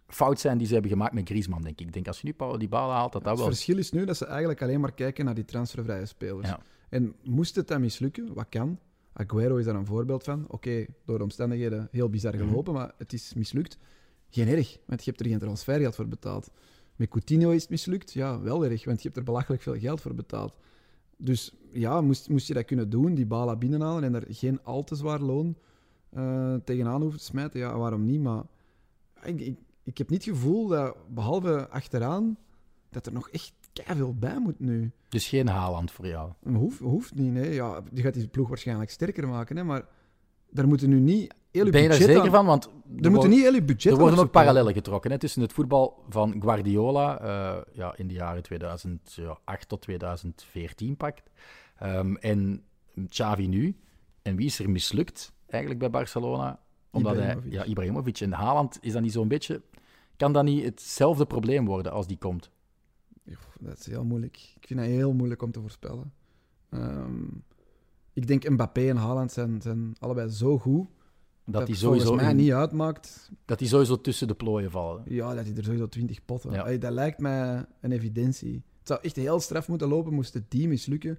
fout zijn die ze hebben gemaakt met Griezmann, denk ik. Ik denk als je nu Paulo Dybala haalt, dat dat
Het
wel...
verschil is nu dat ze eigenlijk alleen maar kijken naar die transfervrije spelers.
Ja.
En moest het dan mislukken, wat kan? Aguero is daar een voorbeeld van. Oké, door de omstandigheden heel bizar
Mhm.
gelopen, maar het is mislukt. Geen erg, want je hebt er geen transfergeld voor betaald. Met Coutinho is het mislukt. Ja, wel erg, want je hebt er belachelijk veel geld voor betaald. Dus ja, moest, moest je dat kunnen doen, die bala binnenhalen en er geen al te zwaar loon eh, tegenaan hoeven te smijten? Ja, waarom niet? Maar ik, ik, ik heb niet het gevoel dat, behalve achteraan, dat er nog echt veel bij moet nu.
Dus geen Haaland voor jou.
Hoeft, hoeft niet, nee. Ja, die gaat die ploeg waarschijnlijk sterker maken, hè, maar daar moeten nu niet
Ben je daar zeker
aan-
van? Want
Er moeten niet budget
Er worden ook parallellen getrokken hè, tussen het voetbal van Guardiola eh, ja, in de jaren 2008 tot 2014 pakt ehm, en Xavi nu. En wie is er mislukt eigenlijk bij Barcelona? Omdat
Ibrahimovic.
hij, ja, Ibrahimovic en Haaland is dat niet zo'n beetje. Kan dat niet hetzelfde probleem worden als die komt?
Dat is heel moeilijk. Ik vind dat heel moeilijk om te voorspellen. Ehm, ik denk Mbappé en Haaland zijn, zijn allebei zo goed
Dat,
dat
die
volgens
sowieso,
mij
in-
niet uitmaakt
dat die sowieso tussen de plooien vallen.
ja, dat hij er sowieso 20 potten.
Ja.
Dat lijkt mij een evidentie. Het zou echt heel straf moeten lopen, moest het team mislukken.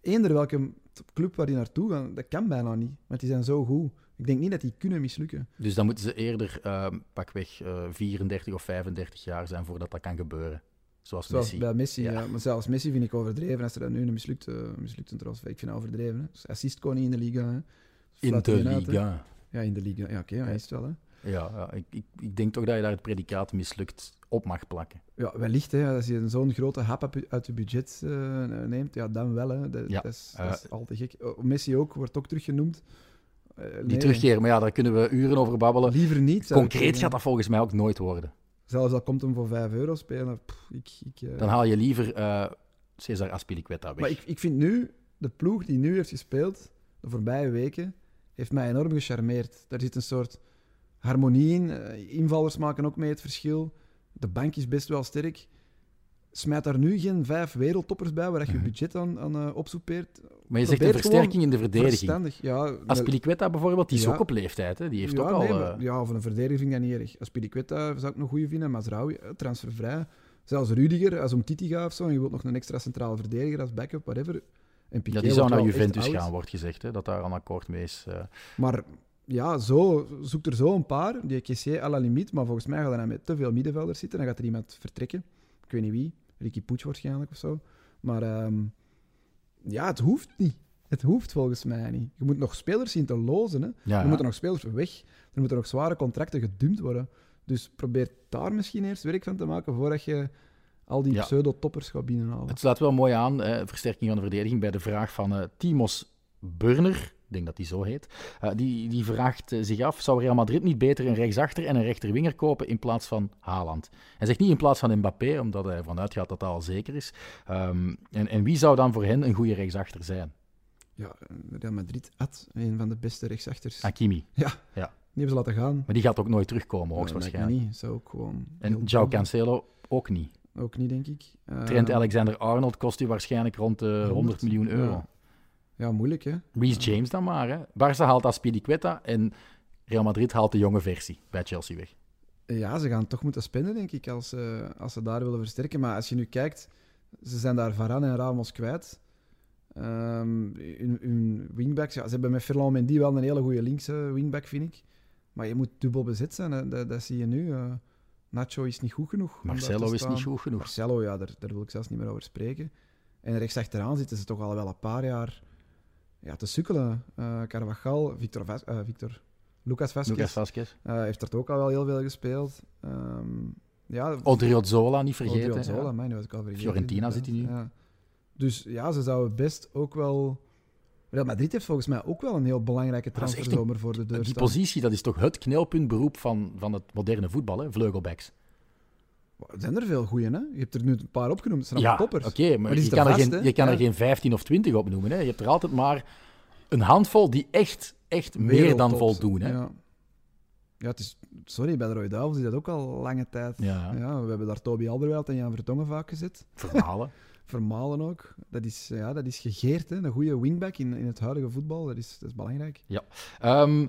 Eender welke club waar die naartoe gaan, dat kan bijna niet. Want die zijn zo goed. Ik denk niet dat die kunnen mislukken.
Dus dan moeten ze eerder ehm, pakweg eh 34 of 35 jaar zijn voordat dat kan gebeuren. Zoals
Zoals
Messi.
bij Messi.
Ja.
Ja. Maar zelfs Messi vind ik overdreven. Als er dan nu een mislukte, mislukte transfer... Ik vind dat overdreven. Hè. Assist kon niet in de Liga. Hè.
In de. Liga.
Ja, in de Liga. Ja, oké, maar hij is het wel. Hè.
Ja, ja ik, ik, ik denk toch dat je daar het predicaat mislukt op mag plakken.
Ja, wellicht. Hè, als je zo'n grote hap uit je- budget eh, neemt, ja, dan wel. Hè. Dat,
Ja,
dat, is,
eh,
dat is al te gek. Oh, Messi ook, wordt ook teruggenoemd. Eh,
Die
nee,
terugkeren, maar ja, daar kunnen we uren over babbelen.
Liever niet.
Concreet gaat dat volgens mij ook nooit worden.
Zelfs al komt hem voor 5 euro spelen. pff, ik, ik, eh,
Dan haal je liever eh Cesar Aspilicueta weg.
Maar ik, ik vind nu, de ploeg die nu heeft gespeeld, de voorbije weken, heeft mij enorm gecharmeerd. Daar zit een soort harmonie in. Eh, invallers maken ook mee het verschil. De bank is best wel sterk. Smijt daar nu geen vijf wereldtoppers bij waar je je
Mhm.
budget aan, aan eh, opsoepeert.
maar je zegt een versterking in de verdediging.
Verstandig. Ja,
Aspilicueta bijvoorbeeld, die is
Ja.
ook op leeftijd. Hè? Die heeft
ja,
ook al...
nee,
eh,
maar- ja, van een verdediger vind ik dat niet erg. Als Piliqueta zou ik nog goede vinden. Mazraoui, transfervrij. Zelfs Rudiger, als om Titi gaat of zo, en je wilt nog een extra centrale verdediger als backup, whatever. En Piqué
ja, die zou naar Juventus gaan, wordt gezegd. Hè? Dat daar een akkoord mee is. eh.
Maar ja, zo, zoek er zo een paar. Die Kessier à la limiet. Maar volgens mij gaat hij met te veel middenvelders zitten. Dan gaat er iemand vertrekken. Ik weet niet wie. Ricky Poets waarschijnlijk of zo. Maar ehm, ja, het hoeft niet. Het hoeft volgens mij niet. Je moet nog spelers zien te lozen. Hè.
Ja,
Er moeten nog spelers weg. Er moeten nog zware contracten gedumpt worden. Dus probeer daar misschien eerst werk van te maken voordat je al die
Ja.
pseudo-toppers gaat binnenhalen.
Het sluit wel mooi aan, hè, versterking van de verdediging, bij de vraag van eh, Timos Burner, ik denk dat hij zo heet, Eh, die, die vraagt eh, zich af, zou Real Madrid niet beter een rechtsachter en een rechterwinger kopen in plaats van Haaland? Hij zegt niet in plaats van Mbappé, omdat hij ervan uitgaat dat dat al zeker is. Ehm, en, en wie zou dan voor hen een goede rechtsachter zijn?
Ja, Real Madrid had een van de beste rechtsachters.
Hakimi.
Die hebben ze laten gaan.
Maar die gaat ook nooit terugkomen,
Ja,
hoogstwaarschijnlijk.
niet. Zou ook gewoon...
En João. Cancelo ook niet.
Ook niet, denk ik. Eh,
Trent Alexander-Arnold kost u waarschijnlijk rond de 100 miljoen euro.
Ja. Ja, moeilijk, hè?
Reece James dan maar. Hè. Barça haalt Aspilicueta en Real Madrid haalt de jonge versie bij Chelsea weg.
Ja, ze gaan toch moeten spenden, denk ik, als, ze als ze daar willen versterken. Maar als je nu kijkt, ze zijn daar Varane en Ramos kwijt. Ehm hun, hun wingbacks, ja, ze hebben met Ferland Mendy wel een hele goede linkse wingback, vind ik. Maar je moet dubbel bezet zijn, hè. Dat, dat zie je nu. eh. Nacho is niet goed genoeg.
Marcelo is niet goed genoeg.
Marcelo, ja, daar, daar wil ik zelfs niet meer over spreken. En rechtsachteraan zitten ze toch al wel een paar jaar ja, te sukkelen. Eh Carvajal, Victor, Vas- eh, Victor Lucas Vasquez
Lucas Vasquez.
eh, heeft er ook al wel heel veel gespeeld. Ehm ja,
Odriozola niet vergeten.
Odriozola,
ja.
was ik al vergeten.
Fiorentina zit hij nu.
Ja. Dus ja, ze zouden best ook wel... Real Madrid heeft volgens mij ook wel een heel belangrijke transferzomer voor de deur
Die positie, dat is toch het knelpuntberoep van, van het moderne voetbal, hè? vleugelbacks.
Er zijn er veel goeie, hè? Je hebt er nu een paar opgenoemd. Het zijn
Ja, oké, maar, je kan, er
vast,
geen, je kan er geen 15 of 20 op noemen. Hè? Je hebt er altijd maar een handvol die echt, echt meer dan voldoen. Hè?
Ja. ja, het is... Sorry, bij de Rode Duivels is dat ook al lange tijd.
Ja.
we hebben daar Toby Alderweireld en Jan Vertongen vaak gezet.
Vermalen.
Vermalen ook. Dat is, ja, dat is gegeerd, hè? Een goede wingback in, in het huidige voetbal, dat is, dat is belangrijk.
Ehm,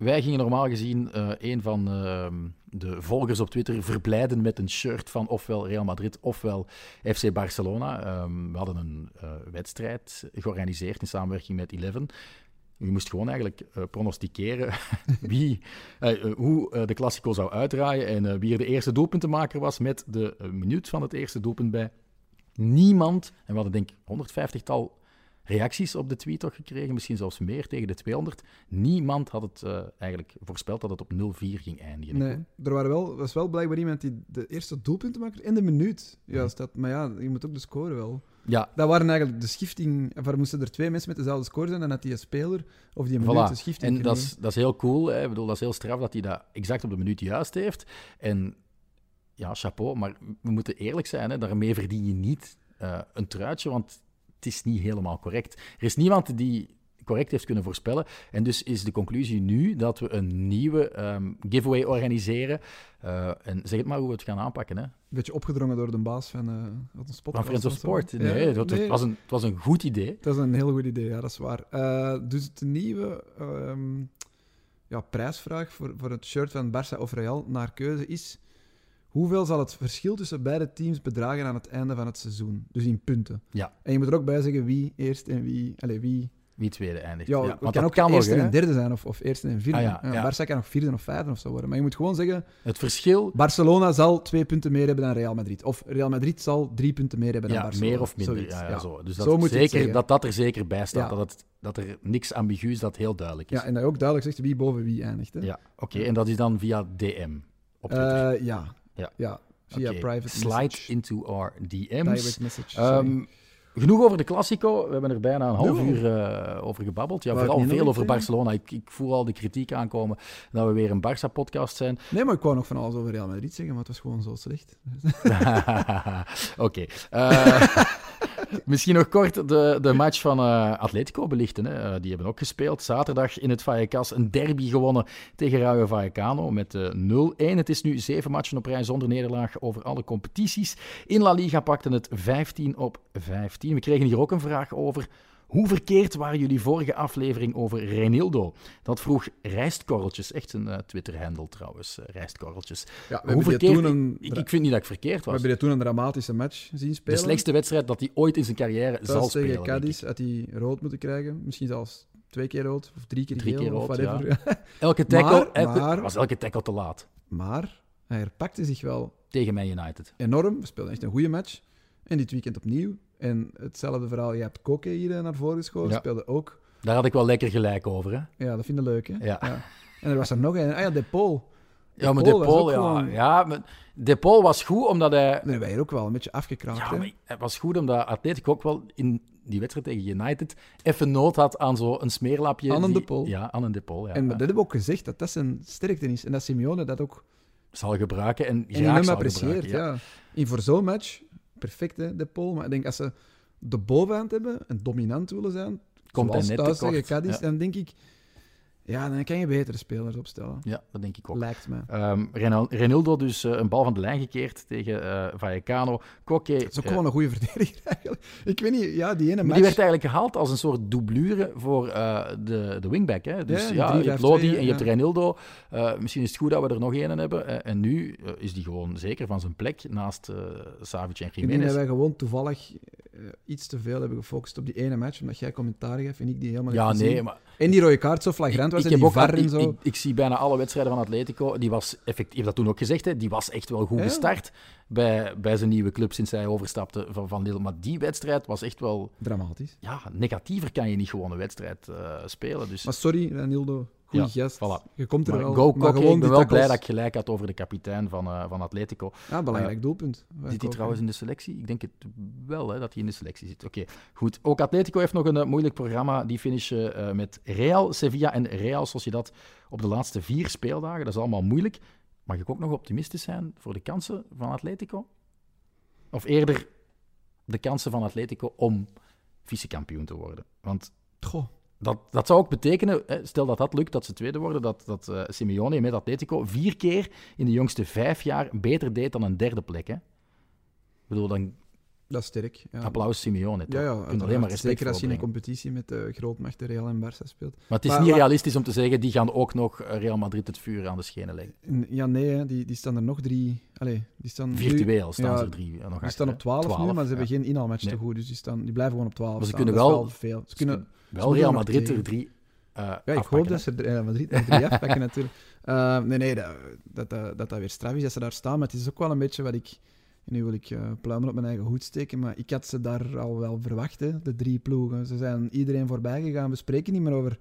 wij gingen normaal gezien eh, een van ehm, de volgers op Twitter verblijden met een shirt van ofwel Real Madrid ofwel FC Barcelona. Ehm, we hadden een eh, wedstrijd georganiseerd in samenwerking met Eleven. Je moest gewoon eigenlijk eh, pronosticeren wie, hoe de Classico zou uitdraaien en wie er de eerste doelpuntenmaker was met de minuut van het eerste doelpunt bij. Niemand, en we hadden denk ik 150-tal reacties op de tweet toch gekregen, misschien zelfs meer, tegen de 200. Niemand had het eh, eigenlijk voorspeld dat het op 0-4 ging eindigen.
Nee, er waren wel, was wel blijkbaar iemand die de eerste doelpunten maakte in de minuut. Juist dat, maar ja, je moet ook de score wel.
Ja,
Dat waren eigenlijk de schifting. Of er moesten er twee mensen met dezelfde score zijn, dan had die een speler of die een minuut
voilà.
de schifting
En dat is, dat is heel cool. Hè. Ik bedoel, dat is heel straf dat hij dat exact op de minuut juist heeft. En ja, chapeau. Maar we moeten eerlijk zijn, hè. daarmee verdien je niet eh, een truitje, want het is niet helemaal correct. Er is niemand die correct heeft kunnen voorspellen. En dus is de conclusie nu dat we een nieuwe ehm, giveaway organiseren. Eh, en zeg het maar hoe we het gaan aanpakken. Hè.
Een beetje opgedrongen door de baas van, eh van de spot.
Van Friends of Sport.
Ja,
Nee, het, het was een, het was een goed idee.
Dat is een heel goed idee, ja, dat is waar. Dus de nieuwe ehm, ja, prijsvraag voor, voor het shirt van Barça of Real naar keuze is... Hoeveel zal het verschil tussen beide teams bedragen aan het einde van het seizoen? Dus in punten.
Ja.
En je moet er ook bij zeggen wie eerst en wie... Allez, wie
Wie tweede eindigt.
Ja,
Ja, want
kan ook
kan nog,
eerste
hè.
en derde zijn, of, of eerste en vierde.
Ah, ja.
Barça kan nog vierde of vijfde of zo worden. Maar je moet gewoon zeggen,
Het verschil,
Barcelona zal twee punten meer hebben dan Real Madrid. Of Real Madrid zal drie punten meer hebben dan
ja,
Barcelona.
meer of minder. Ja, Zo. Dus
Zo
dat,
moet
zeker, dat dat er zeker bij staat. Dat, het, dat er niks ambiguus, dat heel duidelijk is.
Ja, en dat je ook duidelijk zegt wie boven wie eindigt. Hè?
Ja, oké. En dat is dan via DM op.
Eh, ja.
Ja.
yeah. Via
Oké.
private
Slide
message.
into our DM's.
Direct message,
ehm, sorry. Genoeg over de Classico. We hebben er bijna een half uur eh, over gebabbeld. Ja, vooral veel over? Barcelona. Ik, ik voel al de kritiek aankomen dat we weer een Barça-podcast zijn.
Nee, maar ik wou nog van alles over Real Madrid zeggen, maar het was gewoon zo slecht.
Oké. Eh, misschien nog kort de, de match van eh, Atletico belichten. Hè. Die hebben ook gespeeld. Zaterdag in het Vallecas een derby gewonnen tegen Rayo Vallecano met eh, 0-1. Het is nu zeven matchen op rij zonder nederlaag over alle competities. In La Liga pakten het 15 op 15. We kregen hier ook een vraag over. Hoe verkeerd waren jullie vorige aflevering over Reinildo? Dat vroeg Rijstkorreltjes. Echt een eh, Twitter-handle trouwens, eh, Rijstkorreltjes.
Ja, we
Hoe
hebben
verkeerd?
toen een,
Ik, ik vind niet dat ik verkeerd
we
was.
hebben die toen een dramatische match zien
De
spelen.
slechtste wedstrijd dat hij ooit in zijn carrière zal spelen.
tegen. Cadiz had hij rood moeten krijgen. Misschien zelfs twee keer rood of drie keer
Drie
geel
keer
of
rood,
whatever.
Elke tackle
Maar-
elke-
maar-
was elke tackle te laat
maar hij herpakte zich wel
tegen Man United.
enorm. We speelden echt een goede match. En dit weekend opnieuw. En hetzelfde verhaal, je hebt Koke hier eh, naar voren geschoten.
Ja.
Speelde ook.
Daar had ik wel lekker gelijk over. Hè?
Ja, dat vind ik leuk, hè?
Ja.
En er was er nog een. Ah ja, De Paul.
Ja, maar
Paul
Depol,
ook
ja,
gewoon-
ja, maar Depol was goed omdat hij.
Nee, wij hier ook wel een beetje afgekraakt.
Ja, maar het was goed omdat Atletico ook wel in die wedstrijd tegen United even nood had aan zo'n smeerlapje.
Aan een
die-
De Paul.
Ja, aan een Depol. Ja.
En dat hebben we ook gezegd, dat dat zijn sterkte is. En dat Simeone dat ook
Zal gebruiken en
en die
graag
hem
zal gebruiken. Ja.
Ja. In voor zo'n match, perfect hè, De Paul. Maar ik denk als ze de bovenhand hebben en dominant willen zijn,
Komt
zoals thuis tegen Cadiz,
Ja.
dan denk ik, ja, dan kan je betere spelers opstellen.
Ja, dat denk ik ook.
Lijkt me.
Ehm Renal- Renildo dus eh, een bal van de lijn gekeerd tegen eh Vallecano. Koke,
Het is ook
eh,
gewoon een goede verdediger eigenlijk. Ik weet niet, ja, die ene
Maar
match...
die werd eigenlijk gehaald als een soort doublure voor de, de wingback. Hè? Dus
Ja,
ja, je hebt
3-5-2,
Lodi en je
ja.
hebt Reinildo. Eh, misschien is het goed dat we er nog één hebben. En nu is die gewoon zeker van zijn plek naast Savic en
Ik denk dat
Jiménez.
wij gewoon toevallig iets te veel hebben gefocust op die ene match, omdat jij commentaar geeft en ik die helemaal
Ja,
niet
nee, maar
En die rode kaart zo flagrant was
ik,
en die VAR en zo.
ik, ik zie bijna alle wedstrijden van Atletico. Die was effectief, dat toen ook gezegd, hè, die was echt wel goed
Ja.
gestart bij, bij zijn nieuwe club sinds hij overstapte van, van Lille. Maar die wedstrijd was echt wel...
Dramatisch.
Ja, negatiever kan je niet gewoon een wedstrijd eh, spelen. Dus
Maar sorry, Ranildo. Goeie
Ja,
gast.
voilà.
Je komt er
Maar
wel.
go,
maar gewoon
ik ben wel blij dat ik gelijk had over de kapitein van, eh, van Atletico.
Ja, belangrijk doelpunt. Van
Zit hij trouwens in de selectie? Ik denk het wel, hè, dat hij in de selectie zit. Oké, goed. Ook Atletico heeft nog een eh, moeilijk programma. Die finishen eh, met Real, Sevilla en Real Sociedad op de laatste vier speeldagen. Dat is allemaal moeilijk. Mag ik ook nog optimistisch zijn voor de kansen van Atletico? Of eerder de kansen van Atletico om vice-kampioen te worden? Want
Goh.
Dat, dat zou ook betekenen, hè, stel dat dat lukt, dat ze tweede worden, dat, dat eh, Simeone met Atletico vier keer in de jongste vijf jaar beter deed dan een derde plek. Hè? Ik bedoel, dan
Dat is sterk. Ja.
applaus Simeone. Toch?
Ja, ja,
Je kunt alleen maar
Zeker als je in een competitie met de grootmachten Real en Barça speelt.
Maar het is
Maar-
niet
maar-
realistisch om te zeggen, die gaan ook nog eh, Real Madrid het vuur aan de schenen leggen.
En ja, nee, hè, die, die staan er nog drie. Allee, die staan nu-
Virtueel staan
ja,
ze er drie eh, nog
Die
achter,
staan op 12, nu,
12,
maar ze hebben geen inhaalmatch
Nee.
te goed. Dus die, staan, die blijven gewoon op 12
Maar ze
staan.
kunnen wel-
veel. Ze kunnen,
Wel Real Madrid er drie eh
Ja, ik
afpakken,
hoop
hè.
dat ze Real Madrid er drie afpakken natuurlijk. Eh, nee, nee, dat dat, dat dat dat weer straf is dat ze daar staan. Maar het is ook wel een beetje wat ik... Nu wil ik eh, pluimen op mijn eigen hoed steken, maar ik had ze daar al wel verwacht, hè, de drie ploegen. Ze zijn iedereen voorbij gegaan. We spreken niet meer over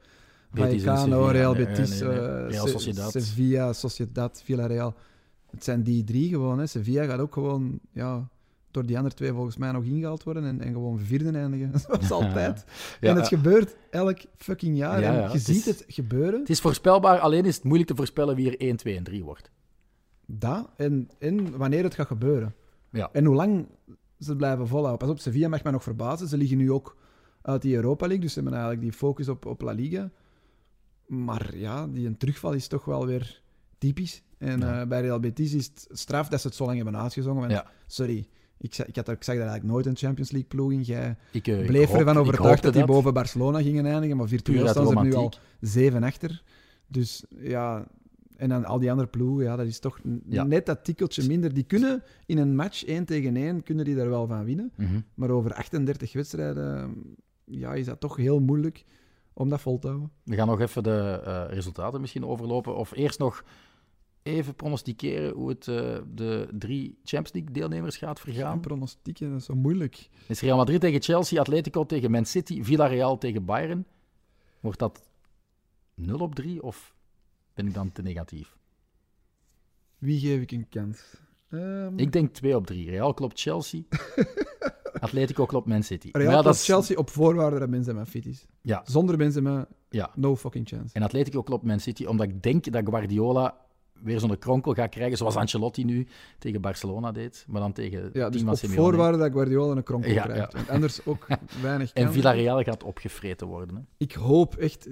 Vallecano. Real Betis,
nee, nee. Real Sociedad.
Sevilla, Sociedad, Villarreal. Het zijn die drie gewoon. Hè. Sevilla gaat ook gewoon ja, door die andere twee volgens mij nog ingehaald worden en, en gewoon vierde eindigen. Zoals altijd.
Ja,
en het gebeurt elk fucking jaar.
Ja,
en je
het
ziet
is-
het gebeuren.
Het is voorspelbaar, alleen is het moeilijk te voorspellen wie er 1, 2 en 3 wordt.
Dat en, en wanneer het gaat gebeuren.
Ja.
En hoe lang ze blijven volhouden. Pas op, Sevilla mag mij nog verbazen. Ze liggen nu ook uit die Europa League, dus ze hebben eigenlijk die focus op, op La Liga. Maar ja, die een terugval is toch wel weer typisch. En
Ja.
eh, bij Real Betis is het straf dat ze het zo lang hebben uitgezongen. Want,
Ja.
Sorry, ik, ik, had, ik zag daar eigenlijk nooit een Champions League ploeg in. Jij
Ik, eh, ik
bleef
hoop-
ervan overtuigd dat die boven Barcelona gingen eindigen, maar virtueel staan ze er nu al zeven achter. Dus ja, en dan al die andere ploegen, ja, dat is toch
Ja.
net dat tikkeltje minder. Die kunnen in een match 1 tegen 1, kunnen die daar wel van winnen.
Mhm.
Maar over 38 wedstrijden ja, is dat toch heel moeilijk om dat vol te houden.
We gaan nog even de eh, resultaten misschien overlopen. Of eerst nog even pronosticeren hoe het eh, de drie Champions League deelnemers gaat
Ja,
vergaan.
pronostieken, dat is zo moeilijk.
Is Real Madrid tegen Chelsea, Atletico tegen Man City, Villarreal tegen Bayern. Wordt dat 0 op 3 of ben ik dan te negatief?
Wie geef ik een kans? Ehm,
Ik denk 2 op 3. Real klopt Chelsea. Atletico klopt Man City.
Real
ja,
klopt
is-
Chelsea op voorwaarde dat Benzema fit is.
Ja,
Zonder Benzema,
ja.
no fucking chance.
En Atletico klopt Man City, omdat ik denk dat Guardiola weer zo'n kronkel gaat krijgen, zoals Ancelotti nu tegen Barcelona deed, maar dan tegen
Ja, dus op
Simeone.
voorwaarde dat Guardiola een kronkel
Ja,
krijgt.
ja.
Anders ook weinig
En
kans.
Villarreal gaat opgevreten worden. Hè?
Ik hoop echt...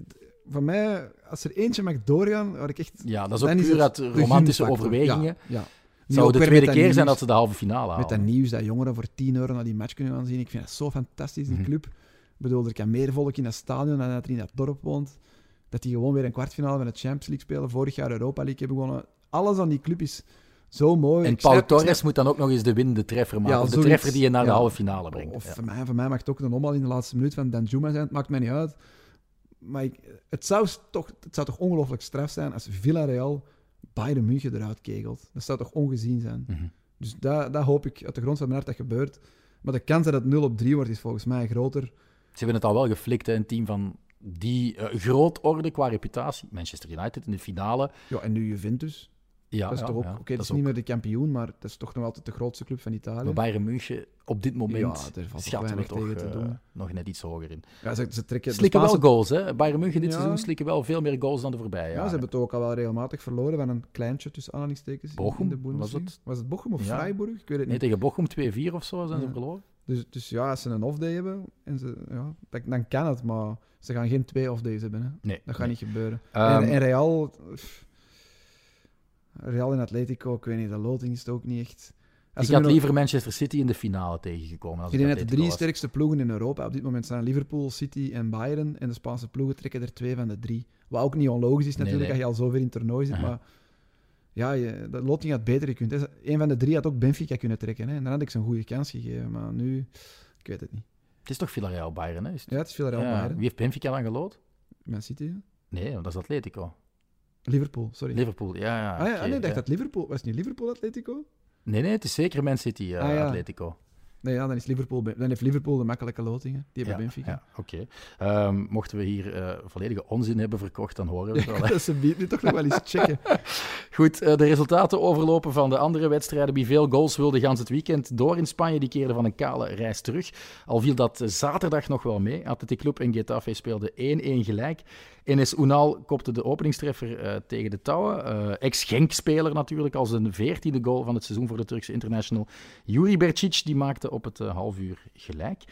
Van mij, als er eentje mag doorgaan, waar ik echt...
Ja, dat is ook puur
het
uit romantische overwegingen.
Ja,
zou de tweede keer
dat
zijn dat ze de halve finale halen.
Met dat nieuws dat jongeren voor 10 euro naar die match kunnen gaan zien. Ik vind dat zo fantastisch, die
Mhm.
club. Ik bedoel, er kan meer volk in dat stadion dan dat er in dat dorp woont. Dat die gewoon weer een kwartfinale van de Champions League spelen. Vorig jaar Europa League hebben gewonnen. Alles aan die club is zo mooi.
En Paul Torres moet dan ook nog eens de winnende treffer maken.
Ja,
of de
zoiets.
treffer die je naar de
Ja.
halve finale brengt.
Of
Ja.
voor, mij, voor mij mag het ook een omhaal in de laatste minuut van Danjuma zijn. Het maakt mij niet uit. Maar ik, het, zou toch, het zou toch ongelooflijk straf zijn als Villarreal Bayern München eruit kegelt. Dat zou toch ongezien zijn.
Mhm.
Dus dat, dat hoop ik uit de grond van mijn hart dat gebeurt. Maar de kans dat het 0 op 3 wordt, is volgens mij groter.
Ze hebben het al wel geflikt, hè, een team van die eh grootorde qua reputatie. Manchester United in de finale.
Ja, en nu Juventus.
Ja,
dat is
ja,
toch ook...
ja,
Oké,
dat is
niet meer de kampioen, maar het is toch nog altijd de grootste club van Italië.
Maar Bayern München op dit moment
Ja, er
schatten we toch
tegen te
eh, nog net iets hoger in.
Ja, ze, ze trekken...
Slikken wel goals, hè? Bayern München dit
Ja.
seizoen slikken wel veel meer goals dan de voorbije
Ja, ze hebben het ook al wel regelmatig verloren van een kleintje tussen aanhalingstekens in-
Bochum,
in de
was het?
Was het Bochum of. Freiburg? Ik weet het
Nee,
niet.
tegen Bochum 2-4 of zo zijn ze verloren.
Dus, dus ja, als ze een off-day hebben, en ze, ja, dan kan het, maar ze gaan geen twee off-days hebben. Hè.
Nee.
Dat gaat
nee.
niet gebeuren.
Ehm,
en, en Real... pff, Real en Atletico, ik weet niet, de loting is het ook niet echt... Als
Ik had liever Manchester City in de finale tegengekomen. Als
Ik denk dat de drie
was.
sterkste ploegen in Europa op dit moment zijn Liverpool, City en Bayern. En de Spaanse ploegen trekken er twee van de drie. Wat ook niet onlogisch is natuurlijk,
nee.
als je al zoveel in toernooi zit. Maar ja, je, de loting had beter gekund. hè. Een van de drie had ook Benfica kunnen trekken. Hè. En dan had ik ze een goede kans gegeven. Maar nu, ik weet het niet.
Het is toch Villarreal Bayern, hè? Is het?
Ja, het is veel Real
Ja,
Bayern.
Wie heeft Benfica dan gelood?
Man City, hè.
Nee, dat is Atletico.
Liverpool, sorry.
Liverpool, ja, ja.
ah, ja, ah, nee, ik dacht
ja.
dat Liverpool... Was het niet Liverpool Atletico?
Nee, nee, het is zeker Man City, eh,
Ah, ja.
Atletico.
Nee, ja, dan, is Liverpool, dan heeft Liverpool de makkelijke lotingen. Die hebben
Ja,
Benfica.
ja, oké. Ehm, mochten we hier eh, volledige onzin hebben verkocht, dan horen we het wel. hè.
dat ze biedt nu toch nog wel eens checken.
Goed, eh, de resultaten overlopen van de andere wedstrijden. Wie veel goals wilde gans het weekend door in Spanje, die keerde van een kale reis terug. Al viel dat zaterdag nog wel mee. Athletic Club en Getafe speelden 1-1 gelijk. Enes Unal kopte de openingstreffer eh, tegen de touwen. Eh, Ex-Genk-speler natuurlijk, als een veertiende goal van het seizoen voor de Turkse international. Juri Bercic, die maakte op het eh, half uur gelijk.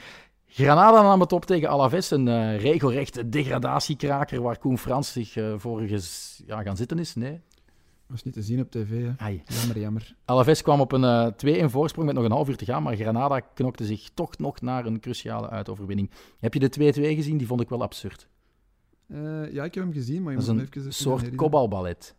Granada nam het op tegen Alaves, een eh, regelrechte degradatiekraker waar Koen Frans zich ges- ja, gaan zitten is. Nee,
was niet te zien op tv. hè.
Ai.
Jammer, jammer.
Alaves kwam op een eh 2-1 voorsprong met nog een half uur te gaan, maar Granada knokte zich toch nog naar een cruciale uitoverwinning. Heb je de 2-2 gezien? Die vond ik wel absurd.
Eh, ja, ik heb hem gezien, maar je
Dat is
moet
een
even
soort kopbalballet.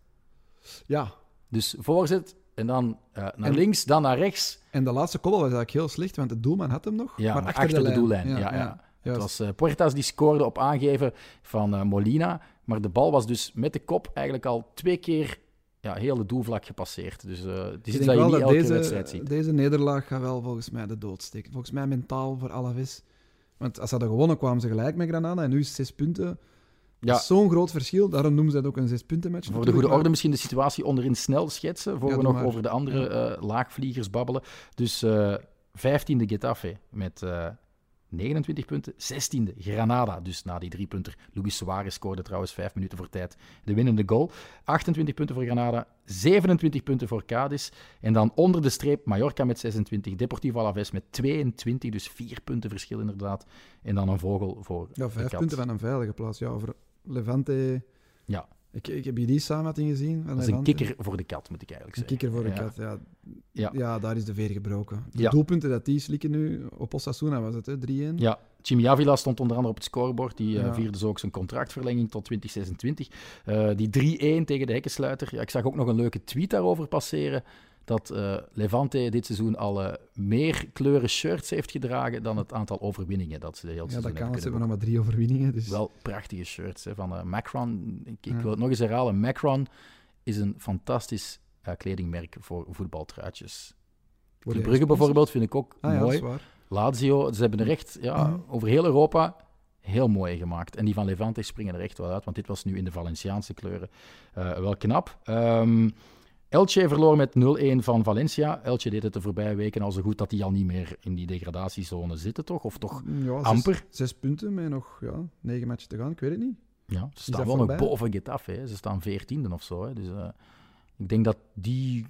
Ja,
Dus voorzet en dan eh, naar
En-
links, dan naar rechts.
en de laatste kopbal was eigenlijk heel slecht, want de doelman had hem nog,
Ja,
maar
maar
achter, de, lijn.
doellijn. Ja, ja. Het was eh, Puertas die scoorde op aangeven van eh, Molina, maar de bal was dus met de kop eigenlijk al twee keer ja, heel het doelvlak gepasseerd. Dus eh het is iets dat je niet
dat
elke
deze,
wedstrijd ziet.
deze nederlaag gaat wel volgens mij de dood steken. Volgens mij mentaal voor Alaves. Want als ze hadden gewonnen, kwamen ze gelijk met Granada. En nu is het zes punten.
Ja.
Dat is zo'n groot verschil. Daarom noemen ze dat ook een zes-punten-match.
Voor de goede orde misschien de situatie onderin snel schetsen, voor
Ja,
we nog
maar.
over de andere eh, laagvliegers babbelen. Dus eh 15e Getafe met 29 punten, 16e Granada, dus na die drie punter. Luis Suarez scoorde trouwens vijf minuten voor tijd de winnende goal. 28 punten voor Granada, 27 punten voor Cadiz. En dan onder de streep Mallorca met 26, Deportivo Alaves met 22, dus vier punten verschil inderdaad. En dan een vogel voor
Ja,
de
vijf
kat.
punten van een veilige plaats. Ja, over Levante...
Ja.
Ik, ik heb je die samenvatting gezien.
Dat is een kikker voor de kat, moet ik eigenlijk
Een
zeggen.
kikker voor de
Ja.
kat, ja.
Ja.
ja. daar is de veer gebroken. De
Ja.
doelpunten dat die slikken nu, op Osasuna was het, hè, 3-1.
Ja, Jimmy Avila stond onder andere op het scorebord. Die eh,
Ja.
vierde zo ook zijn contractverlenging tot 2026. Eh, die 3-1 tegen de hekkensluiter. Ja, ik zag ook nog een leuke tweet daarover passeren. Dat eh, Levante dit seizoen al eh, meer kleuren shirts heeft gedragen dan het aantal overwinningen dat ze de hele
Ja,
seizoen
dat kan.
hebben
Ze
kunnen
hebben nog maar drie overwinningen. Dus...
wel prachtige shirts hè, van eh, Macron. Ik, ik
Ja.
wil het nog eens herhalen. Macron is een fantastisch kledingmerk voor voetbaltruitjes.
Jij
Brugge bijvoorbeeld vind ik ook
Ah ja, dat
mooi.
is waar.
Lazio, ze hebben er echt ja,
Mhm.
over heel Europa heel mooi gemaakt. En die van Levante springen er echt wel uit, want dit was nu in de Valenciaanse kleuren wel knap. Ehm Elche verloor met 0-1 van Valencia. Elche deed het de voorbije weken al zo goed dat die al niet meer in die degradatiezone zitten, toch? Of toch
Ja, zes,
amper?
Zes punten met nog ja, negen matchen te gaan. Ik weet het niet.
Ja, ze staan wel nog boven Getafe. Hè. Ze staan veertiende of zo. Hè. Dus eh, ik denk dat die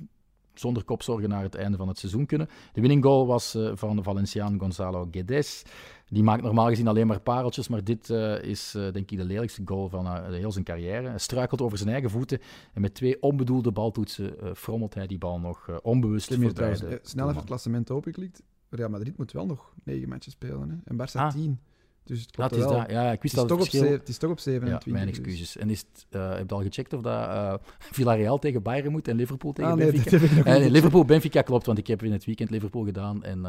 zonder kopzorgen naar het einde van het seizoen kunnen. De winning goal was eh, van de Valenciaan Gonzalo Guedes. Die maakt normaal gezien alleen maar pareltjes, maar dit eh, is eh, denk ik de lelijkste goal van eh, heel zijn carrière. Hij struikelt over zijn eigen voeten en met twee onbedoelde baltoetsen frommelt hij die bal nog onbewust
trouwens
de
snel even het klassement opengeklikt. Real Madrid moet wel nog negen matches spelen. Hè? En Barça
Ah.
tien. Dus het
Ja,
klopt
het, is
wel.
ja, ik
Het
wist
is,
dat
toch
het
op
verschil...
zeven- het is toch op 27.
Ja, mijn
dus.
excuses. En is het, heb je al gecheckt of dat Villarreal tegen Bayern moet en Liverpool tegen
Ah, nee,
Benfica? Liverpool-Benfica klopt, want ik heb in het weekend Liverpool gedaan en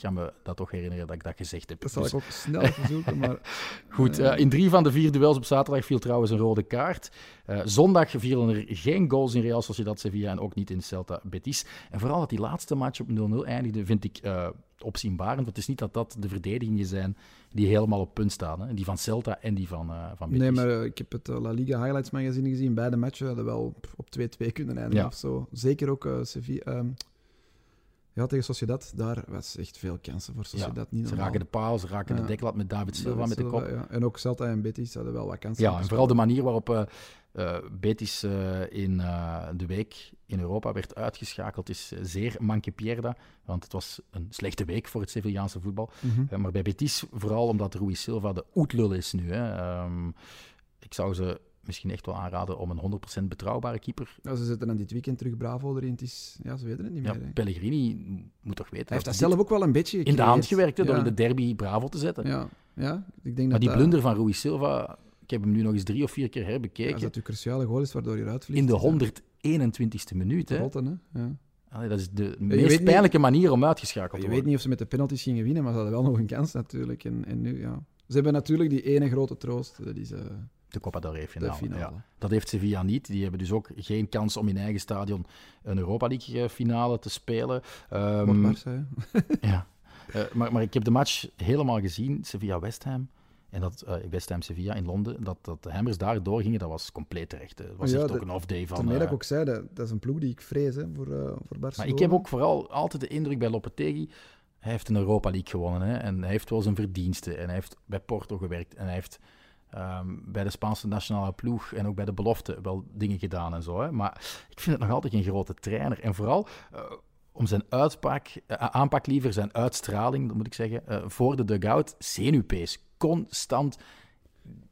kan me dat toch herinneren dat ik dat gezegd heb.
Dat zal
Dus,
ik ook snel even zoeken. Maar,
Goed,
eh,
eh, in drie van de vier duels op zaterdag viel trouwens een rode kaart. Eh, zondag vielen er geen goals in Real Sociedad Sevilla en ook niet in Celta Betis. En vooral dat die laatste match op 0-0 eindigde, vind ik eh, opzienbarend. Want het is niet dat dat de verdedigingen zijn die helemaal op punt staan. Hè? Die van Celta en die van, eh van Betis.
nee, maar ik heb het La Liga Highlights magazine gezien. Beide matchen hadden wel op 2-2 kunnen eindigen
Ja.
of zo. Zeker ook Sevilla. Ja, tegen Sociedad. Daar was echt veel kansen voor Sociedad. niet
Ze raken de paal, ze raken
Ja.
de deklat met David Silva
David
met de kop.
ja. En ook Celta en Betis hadden wel wat kansen.
Ja, en vooral de manier waarop eh, eh, Betis eh, in de week in Europa werd uitgeschakeld is zeer manque pierda. Want het was een slechte week voor het Sevillaanse voetbal.
Mhm.
Maar bij Betis vooral omdat Rui Silva de oetlul is nu. Hè. Ehm, ik zou ze misschien echt wel aanraden om een 100% betrouwbare keeper...
Ja, ze zetten dan dit weekend terug Bravo erin. Het is, ja, ze weten het niet
Ja,
meer. hè.
Pellegrini moet toch weten...
Hij heeft dat zelf ook wel een beetje
in de hand gewerkt hè, door in de derby Bravo te zetten.
Ja, ja, ik denk
maar
dat
die blunder van Rui Silva... Ik heb hem nu nog eens drie of vier keer herbekeken.
dat uw cruciale goal is waardoor je eruit vliegt.
in de
is dat
121ste minuut. Hè.
rotten, hè? Ja.
Allee, dat is de meest
niet-
pijnlijke manier om uitgeschakeld te
Je
worden.
weet niet of ze met de penalties gingen winnen, maar ze hadden wel nog een kans natuurlijk. En, en nu, ja. Ze hebben natuurlijk die ene grote troost. Dat is eh,
De Copa del Rey
de
finale. Ja. Dat heeft Sevilla niet. Die hebben dus ook geen kans om in eigen stadion een Europa League eh, finale te spelen. Ehm,
Wordt Barça, hè?
ja. Eh, maar, maar ik heb de match helemaal gezien, Sevilla-West Ham. En dat eh West Ham-Sevilla in Londen, dat, dat de Hammers daar doorgingen, dat was compleet terecht. Het was
Ja,
echt
de-
ook een off-day van...
Daarmee dat
eh,
ik ook zei, dat, dat is een ploeg die ik vrees hè, voor, eh voor Barcelona.
Maar ik heb ook vooral altijd de indruk bij Lopetegui, hij heeft een Europa League gewonnen. Hè, en hij heeft wel zijn verdiensten. En hij heeft bij Porto gewerkt. En hij heeft ehm, bij de Spaanse nationale ploeg en ook bij de belofte wel dingen gedaan en zo. Hè. Maar ik vind het nog altijd een grote trainer. En vooral eh, om zijn uitpak, eh, aanpak liever, zijn uitstraling, dat moet ik zeggen, eh, voor de dugout, zenuwpees. Constant.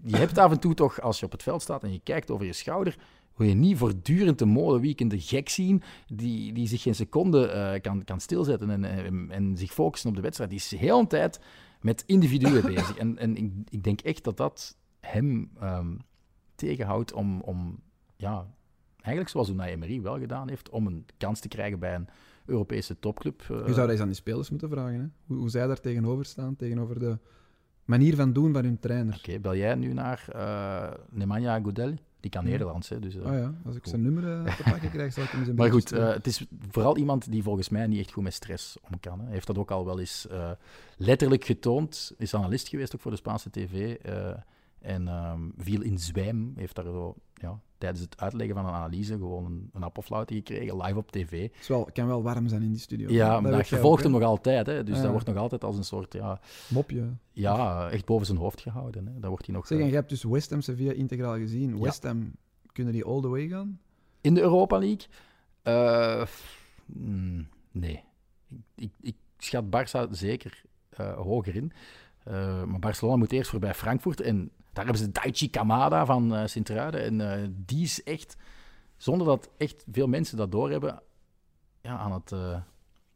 Je hebt af en toe toch, als je op het veld staat en je kijkt over je schouder, wil je niet voortdurend de molenwiekende gek zien die, die zich geen seconde kan, kan stilzetten en, en, en zich focussen op de wedstrijd. Die is heel een tijd met individuen bezig. En, en ik, ik denk echt dat dat hem ehm, tegenhoudt om, om, ja, eigenlijk zoals Unai Emery wel gedaan heeft, om een kans te krijgen bij een Europese topclub. eh.
Je zou dat eens aan die spelers moeten vragen. Hè? Hoe, hoe zij daar tegenover staan, tegenover de manier van doen van hun trainer.
Oké, bel jij nu naar eh Nemanja Goudel? Die kan. Nederlands, hè? Dus, eh,
Ah ja, als ik
Cool.
zijn nummer eh, te pakken krijg, zal ik hem eens een
Maar goed, eh, het is vooral iemand die volgens mij niet echt goed met stress om kan. Hè. Hij heeft dat ook al wel eens eh, letterlijk getoond. Is analist geweest ook voor de Spaanse tv. En ehm, viel in zwijm. Heeft daar zo, ja, tijdens het uitleggen van een analyse gewoon een, een gekregen, live op tv.
Het wel, kan wel warm zijn in die studio.
Ja,
Dat
maar vervolgt
ook,
hem nog altijd. Hè. Dus
Ja.
dat wordt nog altijd als een soort, ja,
Mopje.
ja echt boven zijn hoofd gehouden. Hè. Dat wordt hij nog...
Zeg, en
eh,
je hebt dus West Ham Sevilla integraal gezien. West Ham, kunnen die all the way gaan?
In de Europa League? Eh, mm, nee. Ik, ik, ik schat Barça zeker eh, hoger in. Eh, maar Barcelona moet eerst voorbij Frankfurt. En daar hebben ze Daichi Kamada van eh Sint-Truiden. En eh, die is echt, zonder dat echt veel mensen dat doorhebben, ja, aan het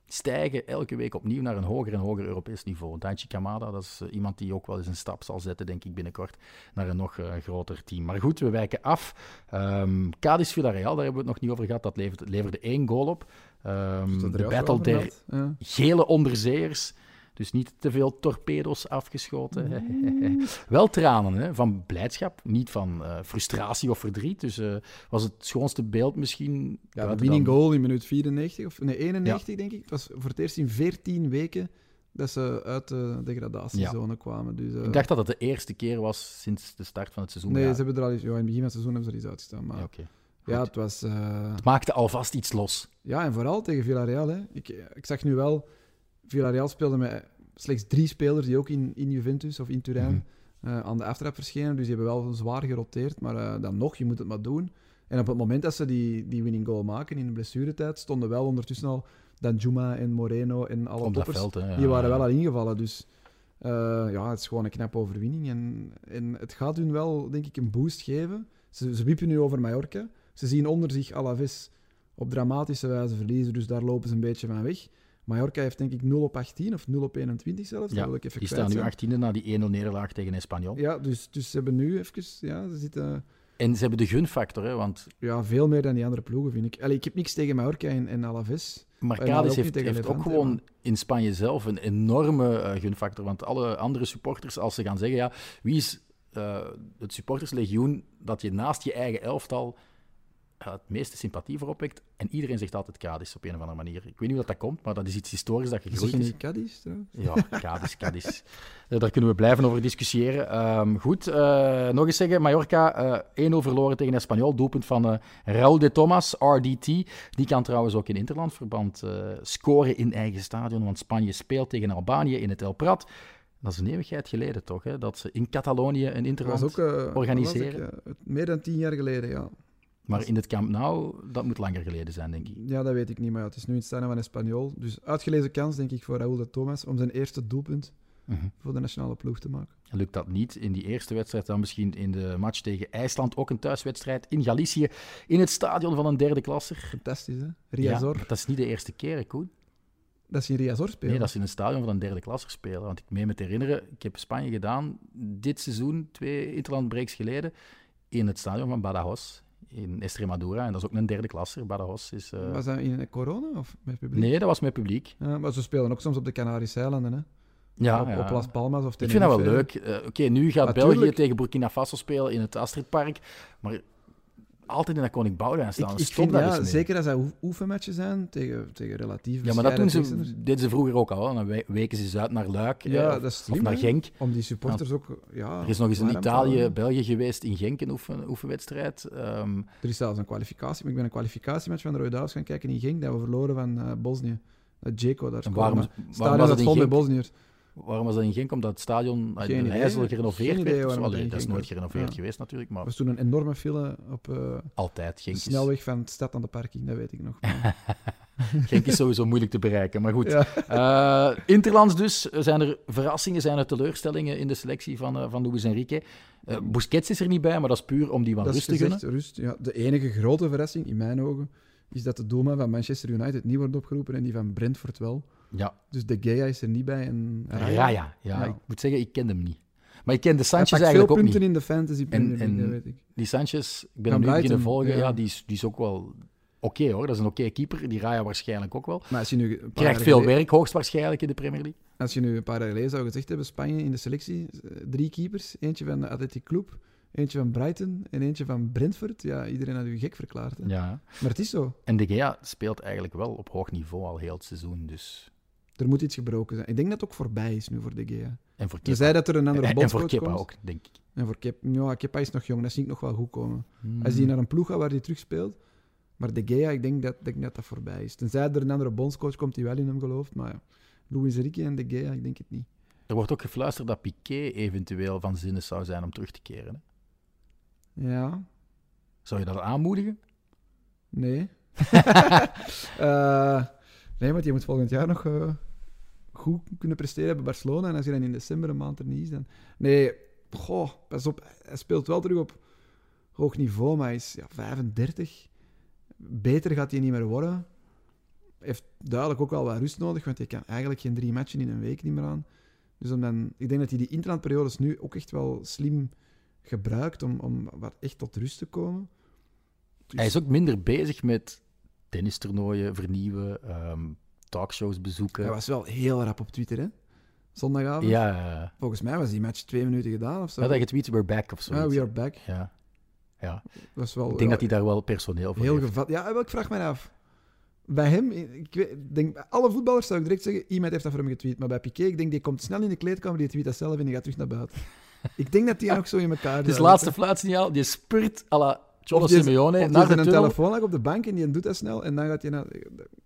stijgen elke week opnieuw naar een hoger en hoger Europees niveau. Daichi Kamada, dat is iemand die ook wel eens een stap zal zetten, denk ik, binnenkort naar een nog groter team. Maar goed, we wijken af. Ehm Cadiz Villarreal, daar hebben we het nog niet over gehad. Dat leverde, leverde één goal op. Ehm, de battle der.
Ja.
gele onderzeeërs. Dus niet te veel torpedo's afgeschoten. Wel tranen hè, van blijdschap, niet van eh, frustratie of verdriet. Dus eh, was het schoonste beeld misschien.
Ja, de winning
dan-
goal in minuut 94, of nee, 91 denk ik. Het was voor het eerst in 14 weken dat ze uit de degradatiezone kwamen. Dus, eh,
Ik dacht dat het de eerste keer was sinds de start van het seizoen.
nee,
Ja,
ze hebben er al eens, ja, in het begin van het seizoen hebben ze er eens uitgestaan. Maar
ja,
het was... eh,
Het maakte alvast iets los.
Ja, en vooral tegen Villarreal. Hè. Ik, ik zag nu wel, Villarreal speelde met slechts drie spelers die ook in, in Juventus of in Turijn
Mhm.
eh, aan de aftrap verschenen. Dus die hebben wel zwaar geroteerd, maar eh, dan nog, je moet het maar doen. En op het moment dat ze die, die winning goal maken in de blessuretijd, stonden wel ondertussen al Danjuma en Moreno en alle toppers.
veld. Hè, ja.
Die waren wel al ingevallen, dus eh, ja, het is gewoon een knappe overwinning. En, en het gaat hun wel, denk ik, een boost geven. Ze, ze wiepen nu over Mallorca. Ze zien onder zich Alaves op dramatische wijze verliezen, dus daar lopen ze een beetje van weg. Mallorca heeft denk ik 0 op 18 of 0 op 21 zelfs.
Ja,
ik even
die staan nu
zijn.
18e na die 1-0 nederlaag tegen Espanyol.
Ja, dus, dus ze hebben nu even... Ja, ze zitten
En ze hebben de gunfactor, hè, want
ja, veel meer dan die andere ploegen, vind ik. Allee, ik heb niks tegen Mallorca en, en Alaves.
Maar Cadiz heeft, ook gewoon in Spanje zelf een enorme eh, gunfactor. Want alle andere supporters, als ze gaan zeggen, ja, wie is eh, het supporterslegioen dat je naast je eigen elftal het meeste sympathie voor opwekt? En iedereen zegt altijd Cadiz op een of andere manier. Ik weet niet hoe dat, dat komt, maar dat is iets historisch dat gegroeid
je
is.
Cadiz, trouwens?
Ja, Cadiz, Cadiz. Eh, Daar kunnen we blijven over discussiëren. Ehm, goed, eh, nog eens zeggen. Mallorca eh 1-0 verloren tegen Espanyol. Doelpunt van eh Raúl de Tomas, RDT. Die kan trouwens ook in interlandverband scoren in eigen stadion. Want Spanje speelt tegen Albanië in het El Prat. Dat is een eeuwigheid geleden toch, hè? dat ze in Catalonië een interland...
ook
organiseren.
ik, meer dan tien jaar geleden, ja.
Maar in het Camp Nou, dat moet langer geleden zijn, denk ik.
Ja, dat weet ik niet, maar het is nu in het stadion van Espanyol. Dus uitgelezen kans, denk ik, voor Raúl de Thomas om zijn eerste doelpunt
Mhm.
voor de nationale ploeg te maken.
Lukt dat niet in die eerste wedstrijd, dan misschien in de match tegen IJsland. Ook een thuiswedstrijd in Galicië, in het stadion van een derde klasser.
Fantastisch, hè? Riazor.
Ja, dat is niet de eerste keer, Koen.
Dat is in Riazor spelen.
Nee, dat is in het stadion van een derde klasser spelen. Want ik meen me te herinneren, ik heb Spanje gedaan dit seizoen, twee interlandbreaks geleden, in het stadion van Badajoz in Extremadura. En dat is ook een derde klasser. Badajoz is... eh,
Was dat in corona of met publiek?
Nee, dat was met publiek.
Ja, maar ze spelen ook soms op de Canarische eilanden, hè?
Ja,
op,
ja.
op Las Palmas of
Ik vind dat wel
Tenerife.
leuk. Eh, Oké, nu gaat
Natuurlijk.
België tegen Burkina Faso spelen in het Astridpark. Maar altijd in dat Koning Boudewijn staan.
Ik, vind,
daar
ja,
mee.
zeker als dat oef- oefenmatchen zijn tegen, tegen relatief
Ja, maar dat doen ze, deden ze vroeger ook al. Dan we- weken ze uit naar Luik
Ja,
eh,
dat is
of naar. Genk.
Om die supporters ook... Ja,
Er is nog eens in. Italië, België geweest, in Genk een oefen, oefenwedstrijd. Ehm,
Er is zelfs een kwalificatie, maar ik ben een kwalificatiematch van de Rode Duivels gaan kijken in Genk, dat we verloren van eh, Bosnië. Dat Jeko daar
en waarom, waarom, was
dat
dat
vol met Bosniërs.
Waarom was dat in Genk? Omdat het stadion
Geen idee.
Leijzel gerenoveerd
Geen
werd?
dat in
is nooit gerenoveerd
Ja.
geweest natuurlijk, maar
Er was toen een enorme file op eh,
altijd.
de
Genk is,
snelweg van de stad aan de parking, dat weet ik nog.
Genk is sowieso moeilijk te bereiken. Maar goed,
Ja.
Eh, Interlands dus. Zijn er verrassingen, zijn er teleurstellingen in de selectie van, eh, van Luis Enrique? Eh Busquets is er niet bij, maar dat is puur om die wat rust te gunnen.
rust. Ja, de enige grote verrassing, in mijn ogen, is dat de doelman van Manchester United niet wordt opgeroepen en die van Brentford wel.
Ja,
Dus De Gea is er niet bij en
Raya. Ja,
Ja.
ik moet zeggen, ik ken hem niet. Maar ik ken de Sanchez
veel
eigenlijk ook
punten
niet.
in de fantasy
en-
dat weet ik.
Die Sanchez, ik ben hem nu beginnen volgen. Ja, die, is, die is ook wel oké hoor. Dat is een oké keeper. Die Raya waarschijnlijk ook wel.
Maar als je nu een paar
Krijgt veel
geleden-
werk, hoogstwaarschijnlijk in de Premier League.
Als je nu een paar jaar geleden zou gezegd hebben, Spanje in de selectie, eh, drie keepers, eentje van de Athletic Club, eentje van Brighton en eentje van Brentford, ja, iedereen had u gek verklaard. Hè?
Ja.
Maar het is zo.
En De Gea speelt eigenlijk wel op hoog niveau al heel het seizoen. Dus.
Er moet iets gebroken zijn. Ik denk dat het ook voorbij is nu voor De Gea.
En voor Kepa.
Dat er een andere
en, en voor Kepa
komt.
ook, denk ik.
En voor Kepa, ja, Kepa is nog jong, dat zie ik nog wel goed komen.
Hmm.
Als hij naar een ploeg gaat waar hij terug speelt. Maar De Gea, ik denk dat, denk dat dat voorbij is. Tenzij er een andere bondscoach komt die wel in hem gelooft. Maar ja, Luis Enrique en De Gea, ik denk het niet.
Er wordt ook gefluisterd dat Piqué eventueel van zinnen zou zijn om terug te keren. Hè?
Ja,
Zou je dat aanmoedigen?
nee. Eh, nee, want je moet volgend jaar nog eh, goed kunnen presteren bij Barcelona. En als je dan in december een maand er niet is, dan... Nee, goh, pas op. Hij speelt wel terug op hoog niveau, maar hij is ja, 35. Beter gaat hij niet meer worden. heeft duidelijk ook wel wat rust nodig, want hij kan eigenlijk geen drie matchen in een week niet meer aan. Dus om dan, ik denk dat hij die interlandperiodes nu ook echt wel slim gebruikt om, om wat echt tot rust te komen.
Hij is ook minder bezig met tennistoernooien vernieuwen, ehm, talkshows bezoeken.
Hij was wel heel rap op Twitter, hè? Zondagavond.
Ja, ja.
Volgens mij was die match twee minuten gedaan of zo.
dat hij getweet, we're back of zo.
Ja, we are back.
Ja. ja.
Dat wel,
Ik denk
ja,
dat hij daar wel personeel voor
heel
heeft.
gevat. Ja, ik vraag me af. Bij hem, ik weet, denk, bij alle voetballers zou ik direct zeggen, iemand heeft dat voor hem getweet. Maar bij Piqué, ik denk, die komt snel in de kleedkamer, die tweet dat zelf en die gaat terug naar buiten. ik denk dat die ook zo in elkaar
Het is laatste fluitsignaal, die spurt à la Cholo Simeone naar de
een telefoon lag op de bank en die doet dat snel en dan gaat naar...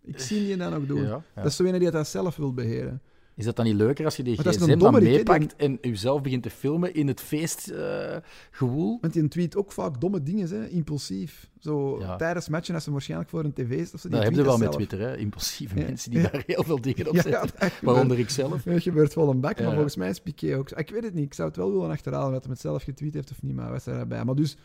Ik zie die dan ook doen.
Ja, ja.
Dat is zo een die dat zelf wil beheren.
Is dat dan niet leuker als je die gsm dan meepakt en jezelf begint te filmen in het feestgewoel?
Want die tweet ook vaak domme dingen, hè? impulsief. Zo
Ja.
tijdens matchen, als ze waarschijnlijk voor een tv is. Of zo, die
dat heb je wel met. Twitter, hè? impulsieve
Ja.
mensen die
Ja.
daar heel veel dingen op zetten. Waaronder ik zelf.
Dat gebeurt wel een bak, maar volgens mij is Piqué ook... Ik weet het niet, ik zou het wel willen achterhalen dat hij het zelf getweet heeft of niet, maar hij was daarbij. Maar dus,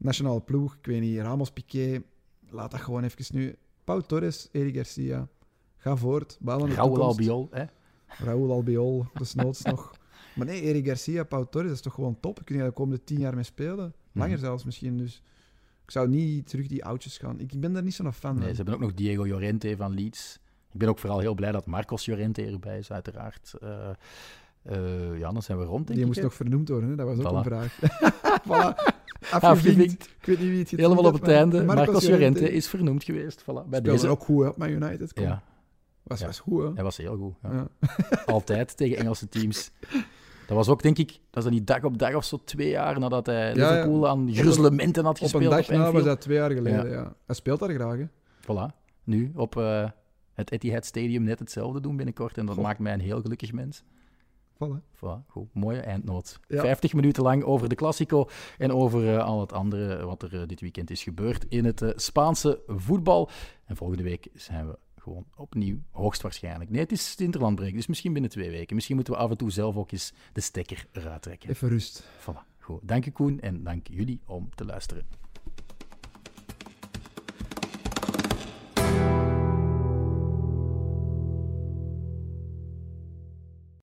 nationale ploeg, ik weet niet, Ramos, Piqué, laat dat gewoon even nu. Pau Torres, Eric Garcia, ga voort,
Raúl. Albiol, hè?
Raúl Albiol, desnoods nog. Maar nee, Eric Garcia, Pau Torres, dat is toch gewoon top. Kun je de komende tien jaar mee spelen? Langer
Mhm.
zelfs misschien, dus... Ik zou niet terug die oudjes gaan. Ik ben daar niet zo'n fan
Nee,
van.
ze hebben ook nog Diego Llorente van Leeds. Ik ben ook vooral heel blij dat Marcos Llorente erbij is, uiteraard. Eh, eh, ja, dan zijn we rond, denk
Die
ik.
moest nog vernoemd worden, hè? dat was ook
Voilà.
een vraag. voilà. Afgevinkt. Ik weet niet wie het getweet
Helemaal op het
maar
einde.
Marcos
Marcos Llorente is vernoemd geweest. Voilà, bij
Speelde
deze.
ook goed op Man United. Kom.
Ja,
Was,
Ja.
was goed, hè?
hij was heel goed. Ja.
Ja.
Altijd tegen Engelse teams. Dat was ook, denk ik, dat is dan niet dag op dag of zo, twee jaar nadat hij Liverpool aan gruzelementen had
Op
gespeeld
een dag
op
na was dat twee jaar geleden, ja. Hij speelt daar graag, hè?
Voilà. Nu op eh, het Etihad Stadium net hetzelfde doen binnenkort. En dat
Goh.
maakt mij een heel gelukkig mens.
Voilà.
Voilà, goed. Mooie eindnoot.
Ja.
50 minuten lang over de Classico en over eh, al het andere wat er eh, dit weekend is gebeurd in het eh, Spaanse voetbal. En volgende week zijn we gewoon opnieuw, hoogstwaarschijnlijk. Nee, het is het interlandbreek, dus misschien binnen twee weken. Misschien moeten we af en toe zelf ook eens de stekker eruit trekken.
Even rust.
Voilà, goed. Dank u Koen en dank jullie om te luisteren.